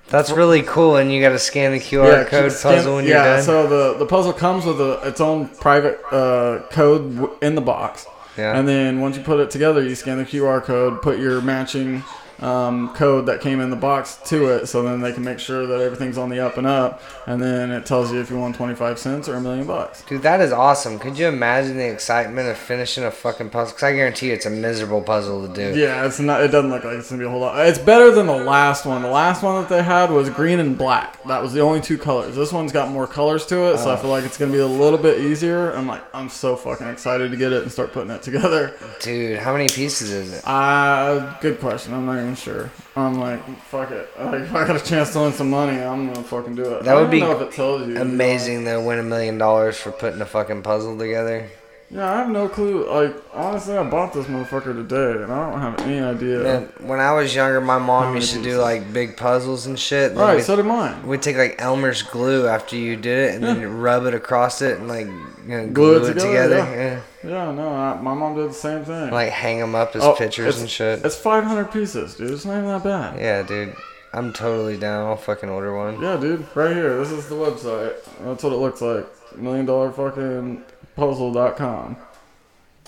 That's really cool, and you got to scan the QR yeah, code scan- puzzle when you're yeah, so the, the puzzle comes with a, its own private uh, code w- in the box. Yeah. And then once you put it together, you scan the QR code, put your matching um, code that came in the box to it, so then they can make sure that everything's on the up and up. And then it tells you if you won 25 cents or a million bucks. Dude, that is awesome. Could you imagine the excitement of finishing a fucking puzzle? Because I guarantee you it's a miserable puzzle to do. Yeah, it's not. It doesn't look like it's gonna be a whole lot. It's better than the last one. The last one that they had was green and black. That was the only two colors. This one's got more colors to it, so I feel like it's gonna be a little bit easier. I'm like, I'm so fucking excited to get it and start putting it together. Dude, how many pieces is it? Uh, good question. I'm not even sure. I'm like, fuck it. Like, if I got a chance to win some money, I'm gonna fucking do it. That I would be know if it tells you. Amazing to win a million dollars for putting a fucking puzzle together. Yeah, I have no clue. Like, honestly, I bought this motherfucker today, and I don't have any idea. Man, when I was younger, my mom used to do like big puzzles and shit. and Right, so did mine. We'd take like Elmer's glue after you did it and then rub it across it and like you know, Glue glue, it it together, together. yeah. Yeah. Yeah, no, I, my mom did the same thing. Like hang them up as Oh, pictures and shit. It's 500 pieces, dude. It's not even that bad. Yeah, dude. I'm totally down. I'll fucking order one. Yeah, dude. Right here. This is the website. That's what it looks like. Million dollar fucking puzzle.com.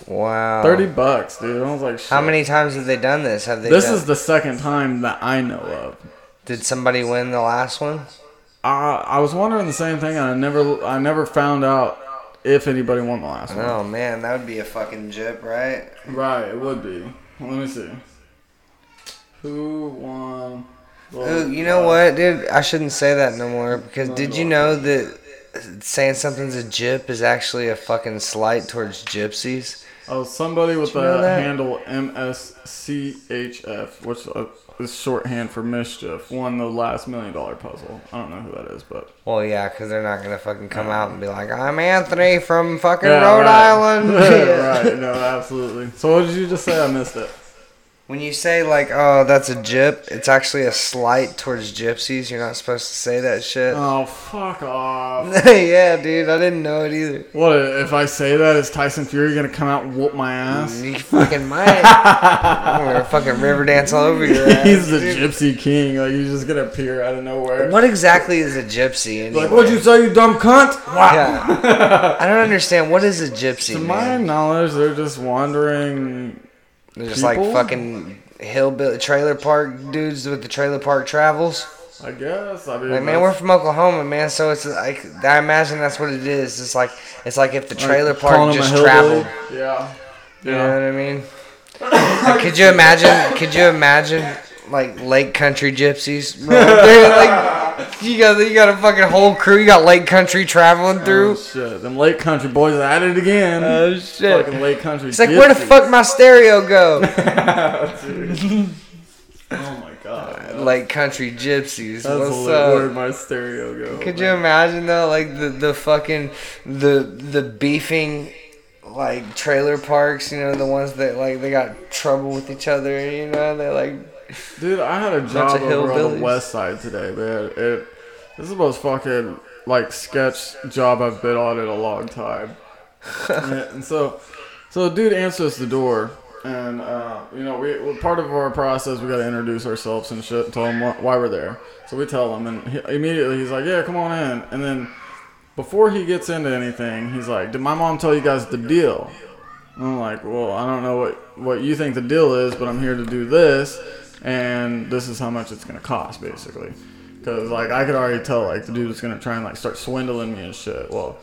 Wow. 30 bucks, dude. I was like, How many times have they done this? Have they This done- is the second time that I know of. Did somebody win the last one? I I was wondering the same thing, and I never I never found out if anybody won the last one. Oh man, that would be a fucking jip, right? Right, it would be. Let me see. Who won? Ooh, you know last- what, dude? I shouldn't say that no more because did you know that saying something's a jip is actually a fucking slight towards gypsies? Oh, somebody with the handle MSCHF, which uh, is shorthand for mischief, won the last million dollar puzzle. I don't know who that is, but Well, yeah, because they're not gonna fucking come out and be like, "I'm Anthony from fucking Yeah, Rhode right. Island." right? No, absolutely. So what did you just say? I missed it. When you say like, "Oh, that's a jip," it's actually a slight towards gypsies. You're not supposed to say that shit. Oh, fuck off. yeah, dude, I didn't know it either. What if I say that? Is Tyson Fury gonna come out and whoop my ass? You fucking might. I'm gonna fucking river dance all over your ass. He's the dude. gypsy king. Like he's just gonna appear out of nowhere. What exactly is a gypsy? Anyway? Like, what'd you say, you dumb cunt? Yeah. I don't understand. What is a gypsy, To my knowledge, they're just wandering. They're just like people? fucking hillbilly trailer park dudes with the trailer park travels. I guess. I mean, Like, man, we're from Oklahoma, man. So it's like I imagine that's what it is. It's like it's like if the trailer calling park just traveled. Yeah. You Yeah. know what I mean? Like, could you imagine? Could you imagine like Lake Country gypsies? Like you got you got a fucking whole crew. You got Lake Country traveling Oh, through. shit. Them Lake Country boys are at it again. Oh shit! Fucking Lake Country. It's like where the fuck my stereo go? Oh my god. Lake Country gypsies. That's What's up? Where'd my stereo go? Could you imagine though, like the the fucking the the beefing like trailer parks, you know, the ones that like they got trouble with each other, you know, they like Dude, I had a job over on the west side today, man. It this is the most fucking like sketch job I've been on in a long time. And so, so the dude answers the door, and uh, you know, we well, part of our process we got to introduce ourselves and shit, and tell him wh- why we're there. So we tell him, and he, immediately he's like, "Yeah, come on in." And then before he gets into anything, he's like, "Did my mom tell you guys the deal?" And I'm like, "Well, I don't know what what you think the deal is, but I'm here to do this, and this is how much it's gonna cost, basically." Because like I could already tell like the dude was gonna try and like start swindling me and shit. Well,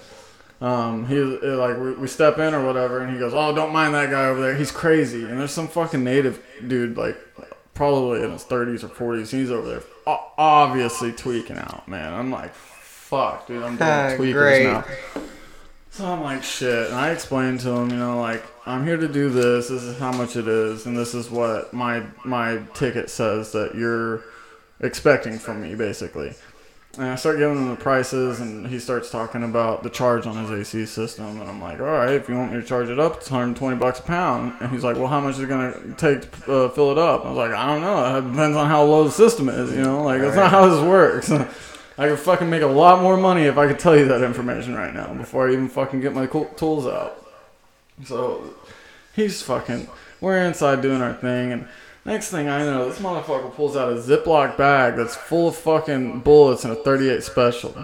um, he like we, we step in or whatever, and he goes, "Oh, don't mind that guy over there. He's crazy." And there's some fucking native dude like probably in his 30s or 40s. He's over there obviously tweaking out, man. I'm like, fuck, dude. I'm Ah, doing tweakers great. now. So I'm like, shit. And I explained to him, you know, like, I'm here to do this. This is how much it is, and this is what my my ticket says that you're expecting from me, basically. And I start giving him the prices, and he starts talking about the charge on his AC system. And I'm like, all right, if you want me to charge it up, it's 120 bucks a pound. And he's like, well, how much is it gonna take to uh, fill it up? I was like, I don't know. It depends on how low the system is. You know, like that's not how this works. I could fucking make a lot more money if I could tell you that information right now before I even fucking get my tools out. So he's fucking. We're inside doing our thing, and next thing I know, this motherfucker pulls out a Ziploc bag that's full of fucking bullets and a 38 special.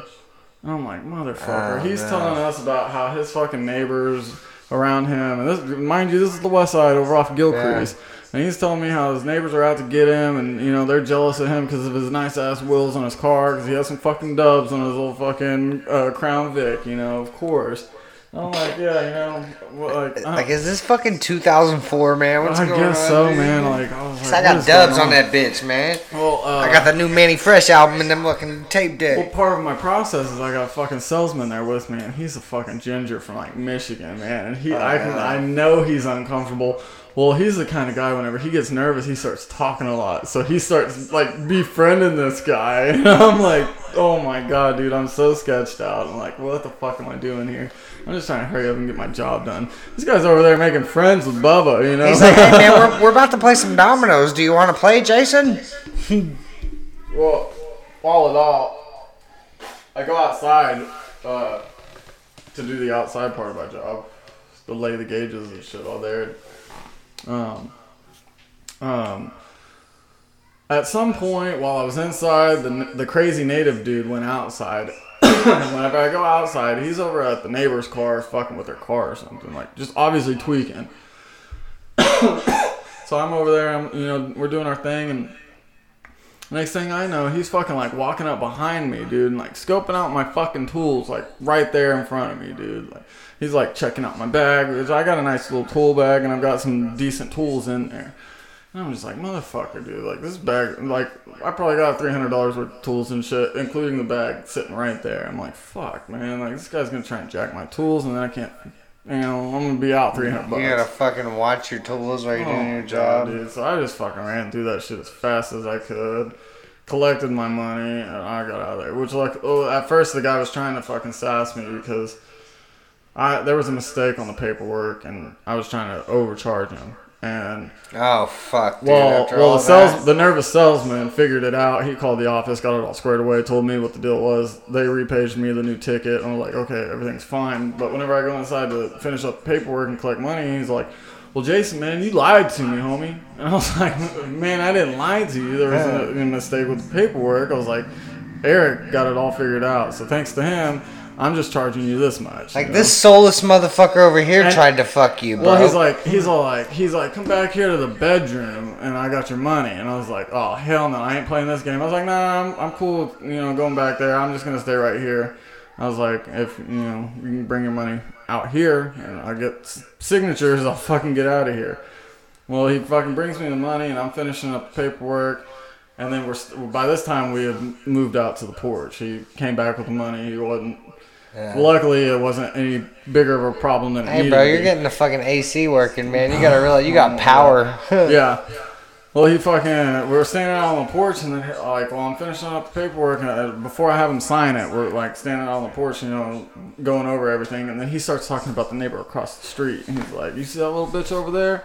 And I'm like, motherfucker. Oh, he's no. telling us about how his fucking neighbors around him, and this, mind you, this is the west side over off Gilcrease. And he's telling me how his neighbors are out to get him, and you know they're jealous of him because of his nice ass wheels on his car, because he has some fucking dubs on his little fucking uh, Crown Vic, you know, of course. I'm like, yeah, you know, like, like is this fucking 2004, man? What's I going guess on? so, dude? man. Like, I was like, I got dubs going on that bitch, man. Well, uh, I got the new Mannie Fresh album in them fucking tape deck. Well, part of my process is I got a fucking salesman there with me, and he's a fucking ginger from like Michigan, man. And he, I can. I know he's uncomfortable. Well, he's the kind of guy. Whenever he gets nervous, he starts talking a lot. So he starts like befriending this guy, and I'm like, oh my god, dude, I'm so sketched out. I'm like, what the fuck am I doing here? I'm just trying to hurry up and get my job done. This guy's over there making friends with Bubba, you know. He's like, hey man, we're, we're about to play some dominoes. Do you want to play, Jason? Well, all in all, I go outside uh, to do the outside part of my job, to lay the gauges and shit all there. Um, um, at some point while I was inside, the the crazy native dude went outside. whenever I go outside, he's over at the neighbor's car, fucking with their car or something, like just obviously tweaking. so I'm over there. I'm, you know, we're doing our thing, and Next thing I know, he's fucking like walking up behind me, dude, and like scoping out my fucking tools, like right there in front of me, dude. Like he's like checking out my bag. I got a nice little tool bag, and I've got some decent tools in there. And I'm just like, motherfucker, dude. Like this bag, like I probably got three hundred dollars worth of tools and shit, including the bag sitting right there. I'm like, fuck, man. Like this guy's gonna try and jack my tools, and then I can't. You know, I'm gonna be out three hundred bucks. You gotta fucking watch your tools while you're doing oh, your Oh, job. Dude. So I just fucking ran through that shit as fast as I could, collected my money, and I got out of there. Which, like, oh, at first the guy was trying to fucking sass me because I there was a mistake on the paperwork, and I was trying to overcharge him. And Oh fuck, dude. well, after well, the sales, the nervous salesman figured it out. He called the office, got it all squared away, told me what the deal was. They repaged me the new ticket, and I'm like, okay, everything's fine. But whenever I go inside to finish up paperwork and collect money, he's like, well, Jason, man, you lied to me, homie. And I was like, man, I didn't lie to you. There was a, a mistake with the paperwork. I was like, Eric got it all figured out. So thanks to him, I'm just charging you this much. Like you know? this soulless motherfucker over here And- tried to fuck you, bro. Well, he's like, he's all like, he's like, come back here to the bedroom, and I got your money. And I was like, oh hell no, I ain't playing this game. I was like, nah, I'm, I'm cool, you know, going back there. I'm just gonna stay right here. I was like, if you know, you can bring your money out here, and I get s- signatures, I'll fucking get out of here. Well, he fucking brings me the money, and I'm finishing up the paperwork. And then we're st- by this time we had moved out to the porch. He came back with the money. He wasn't. Yeah. Luckily, it wasn't any bigger of a problem than it Hey, needed bro, you're be. getting the fucking AC working, man. You gotta realize you got power. yeah. Well, he fucking. We were standing out on the porch, and then like, while I'm finishing up the paperwork, and uh, before I have him sign it, we're like standing out on the porch, you know, going over everything, and then he starts talking about the neighbor across the street, and he's like, "You see that little bitch over there?"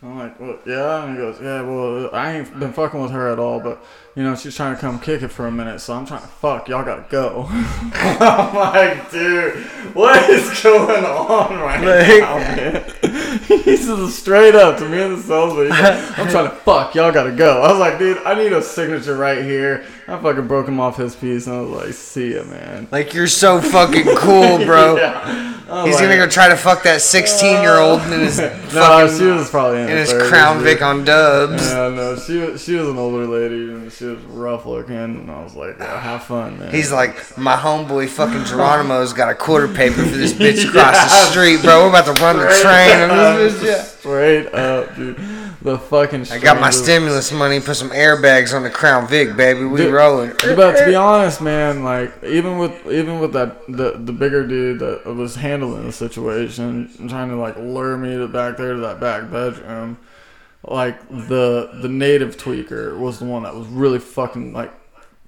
I'm like, well, yeah. And he goes, yeah, well, I ain't been mm. fucking with her at all, but, you know, she's trying to come kick it for a minute, so I'm trying to fuck. Y'all gotta go. I'm like, dude, what is going on right Like- now, man? He's just straight up to me and the salesman. Like, I'm trying to fuck. Y'all gotta go. I was like, dude, I need a signature right here. I fucking broke him off his piece, and I was like, see ya, man. Like you're so fucking cool, bro. yeah. I was He's gonna go try to fuck that 16 year old in his No, fucking she was probably in, in his 30s, Crown. Vic on dubs. Yeah, no, she was she was an older lady and she was rough looking, and I was like, yeah, have fun, man. He's like, my homeboy fucking Geronimo's got a quarter paper for this bitch across Yeah. the street, bro. We're about to run the train on this bitch. Yeah. straight up, dude. The fucking. I got my stimulus money, put some airbags on the Crown Vic, baby. We Dude, rolling. But to be honest, man, like even with even with that the the bigger dude that was handling the situation, trying to like lure me to back there to that back bedroom, like the the native tweaker was the one that was really fucking like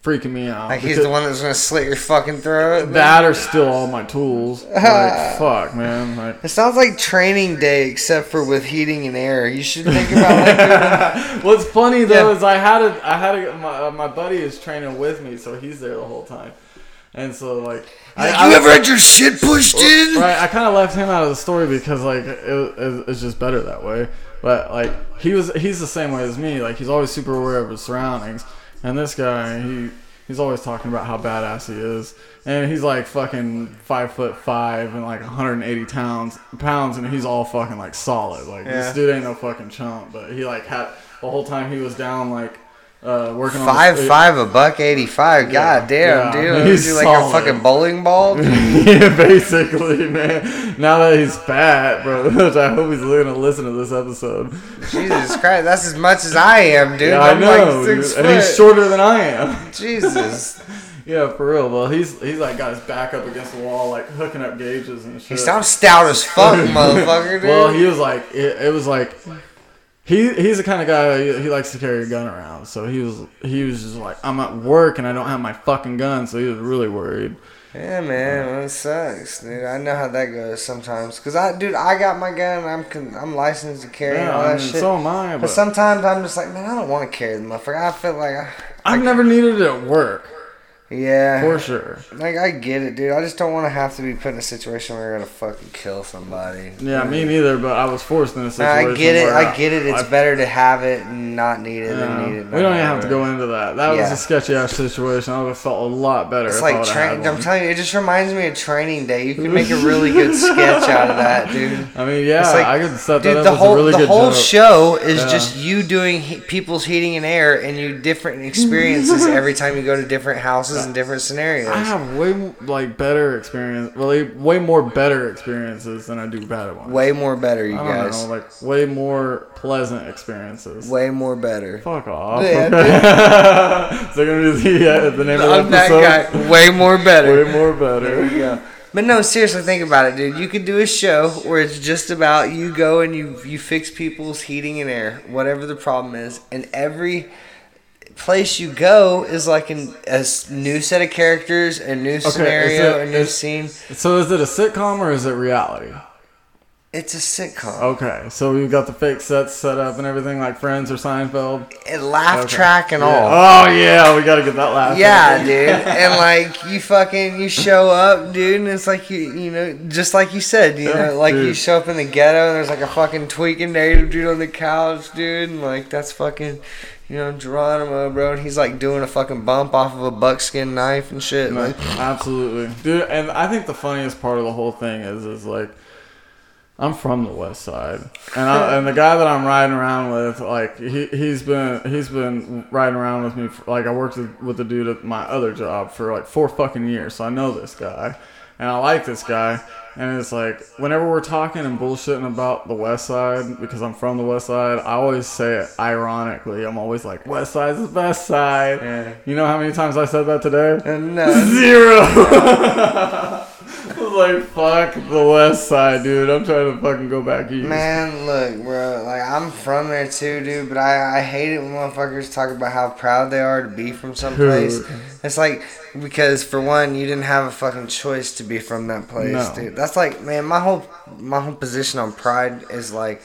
freaking me out. Like he's the one that's gonna slit your fucking throat. That are still all my tools. Like fuck, man. Like It sounds like training day, except for with heating and air. You should think about like what's funny though Yeah. is I had a I had a my, uh, my buddy is training with me, so he's there the whole time, and so like. I, Like, I- you ever had your shit pushed in? Right, I kind of left him out of the story because like it, it, it's just better that way. But like he was, he's the same way as me. Like he's always super aware of his surroundings. And this guy, he he's always talking about how badass he is. And he's like fucking five foot five and like 180 pounds pounds, and he's all fucking like solid. Like Yeah. this dude ain't no fucking chump. But he like had the whole time he was down like uh, working on Five the, five a buck eighty five. God damn, yeah. dude. He's He's like solid. a fucking bowling ball. yeah, basically, man. Now that he's fat, bro, I hope he's gonna listen to this episode. Jesus Christ, that's as much as I am, dude. yeah, I I'm know, like six dude. and he's shorter than I am. Jesus, yeah, for real. Well, he's he's like got his back up against the wall, like hooking up gauges and shit. he sounds stout as fuck, motherfucker, dude. well, he was like, it, it was like. He, he's the kind of guy he, he likes to carry a gun around, so he was he was just like I'm at work and I don't have my fucking gun, so he was really worried. yeah, man, that sucks, dude. I know how that goes sometimes. Cause I, dude, I got my gun. I'm con- I'm licensed to carry Yeah, all I that mean, shit. so am I. but But sometimes I'm just like, man, I don't want to carry the motherfucker. I feel like I, I've never needed it at work. Yeah. for sure. Like I get it, dude. I just don't want to have to be put in a situation where I gotta fucking kill somebody. Yeah, me neither. But I was forced in a situation. I get it. where I get it. It's I- better to have it and not need it Yeah. than need it. we don't even have to go into that. That was a sketchy ass situation. I would have felt a lot better. It's I like had I'm telling you, it just reminds me of Training Day. You can make a really good sketch out of that, dude. I mean, yeah, like- I could set that Dude, up the as whole a really the good whole joke. show is Yeah. just you doing he- people's heating and air, and you different experiences every time you go to different houses and different scenarios. I have way like better experience, really way more better experiences than I do bad ones. Way more better, you guys. know, like way more pleasant experiences. Way more better. Fuck off. Yeah, Is that gonna be the, uh, the name of the that episode? guy. Way more better. Way more There better. you go. But no, seriously, think about it, dude. You could do a show where it's just about you go and you you fix people's heating and air, whatever the problem is, and every place you go is like an, a new set of characters, a new scenario, it- a new is- scene. So is it a sitcom or is it reality? It's a sitcom. Okay, so we've got the fake sets set up and everything like Friends or Seinfeld. And laugh Okay. track and Yeah. all. Oh yeah, we gotta get that laugh. Yeah, dude. And like you fucking you show up, dude, and it's like you you know, just like you said, you Yeah, know, like you show up in the ghetto and there's like a fucking tweaking native dude on the couch, dude, and like that's fucking you know, Geronimo, bro, and he's like doing a fucking bump off of a buckskin knife and shit. No, Like absolutely, dude. And I think the funniest part of the whole thing is, is like, I'm from the West Side, and I, and the guy that I'm riding around with, like, he he's been he's been riding around with me. For, like, I worked with, with the dude at my other job for like four fucking years, so I know this guy, and I like this guy. And it's like whenever we're talking and bullshitting about the West Side, because I'm from the West Side, I always say it ironically. I'm always like, West Side's the best side. Yeah. You know how many times I said that today? and uh, Zero. Like, fuck the west side, dude. I'm trying to fucking go back east. Man, look, bro. Like I'm from there too, dude. But I, I hate it when motherfuckers talk about how proud they are to be from someplace. Dude. It's like because for one, you didn't have a fucking choice to be from that place, No. dude. That's like, man, my whole my whole position on pride is like,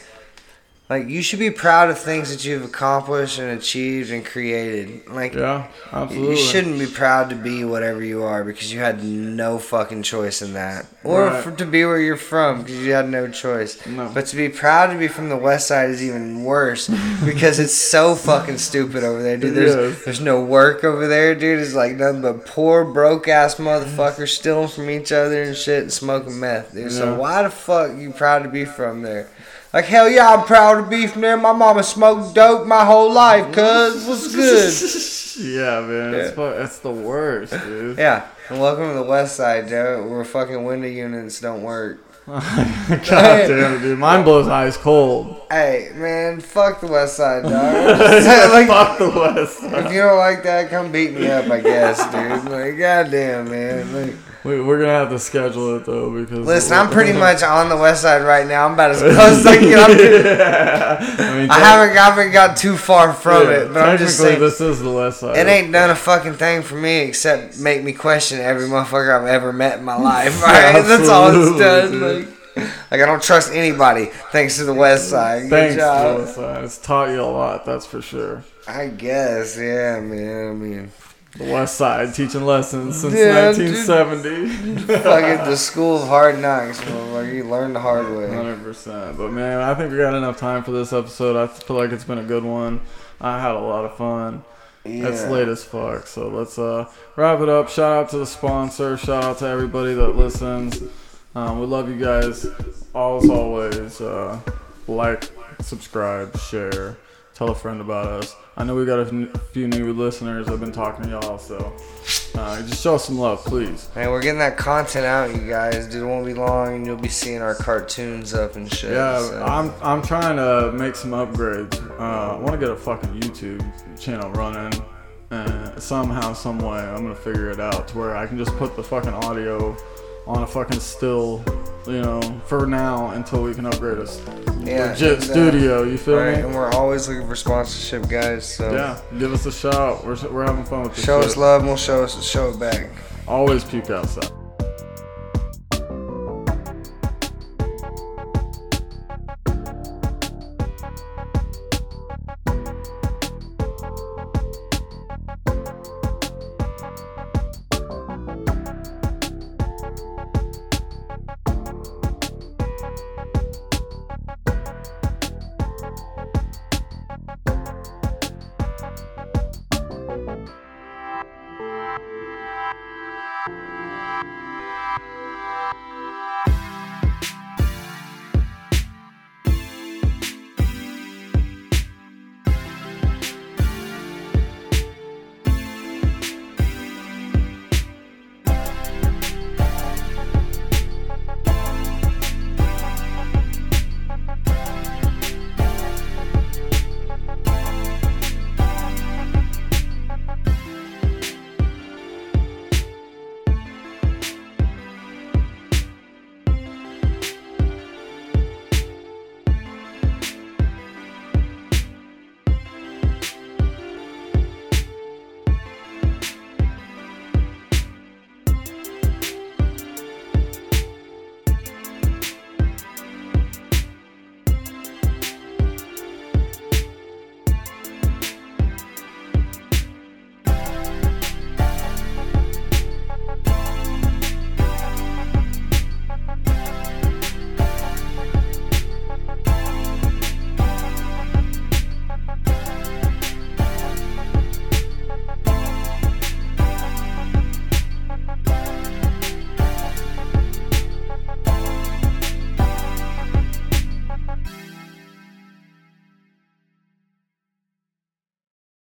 like you should be proud of things that you've accomplished and achieved and created. Like, Yeah, absolutely. you shouldn't be proud to be whatever you are because you had no fucking choice in that, or Right. for, to be where you're from because you had no choice. No. But to be proud to be from the West Side is even worse because it's so fucking stupid over there, dude. There's there's no work over there, dude. It's like nothing but poor broke ass motherfuckers stealing from each other and shit and smoking meth, dude. So why the fuck you proud to be from there? Like hell yeah, I'm proud to be from there. My mama smoked dope my whole life, cuz what's good? yeah, man. It's, Yeah. the worst, dude. Yeah, and welcome to the West Side, Joe, where fucking window units don't work. God damn it, dude. Mine blows ice cold. Hey, man, fuck the West Side, dog. I'm just saying, like, Fuck the west if you don't like that, come beat me up, I guess, dude. Like, goddamn, man. Like, We, we're gonna have to schedule it though because. listen, I'm pretty much on the West Side right now. I'm about as close as I can. I'm yeah. I mean, I haven't, I haven't got too far from yeah, it, but I'm just saying. this is the west side. It ain't done a fucking thing for me except make me question every motherfucker I've ever met in my life. Alright, that's all it's done. Like, like I don't trust anybody thanks to the West Side. Good Thanks, job. to the west side. It's taught you a lot, that's for sure. I guess, yeah, man. I mean, The West Side teaching lessons since Yeah, dude. 1970. fucking the school of hard knocks, motherfucker. You learn the hard way. 100%. But man, I think we got enough time for this episode. I feel like it's been a good one. I had a lot of fun. It's Yeah. late as fuck. So let's uh, wrap it up. Shout out to the sponsor. Shout out to everybody that listens. Um, we love you guys. As always, uh, like, subscribe, share, tell a friend about us. I know we got a n- few new listeners. I've been talking to y'all, so uh, just show us some love, please. Man, we're getting that content out, you guys. Dude, it won't be long, and you'll be seeing our cartoons up and shit. Yeah, so. I'm I'm trying to make some upgrades. Uh, I want to get a fucking YouTube channel running, and somehow, some way, I'm gonna figure it out to where I can just put the fucking audio on a fucking still, you know, for now until we can upgrade us. Yeah, legit and, uh, studio. You feel Right, me? and we're always looking for sponsorship, guys. So Yeah, give us a shout. We're we're having fun with this. show shit. us love, and we'll show us show it back. Always puke outside.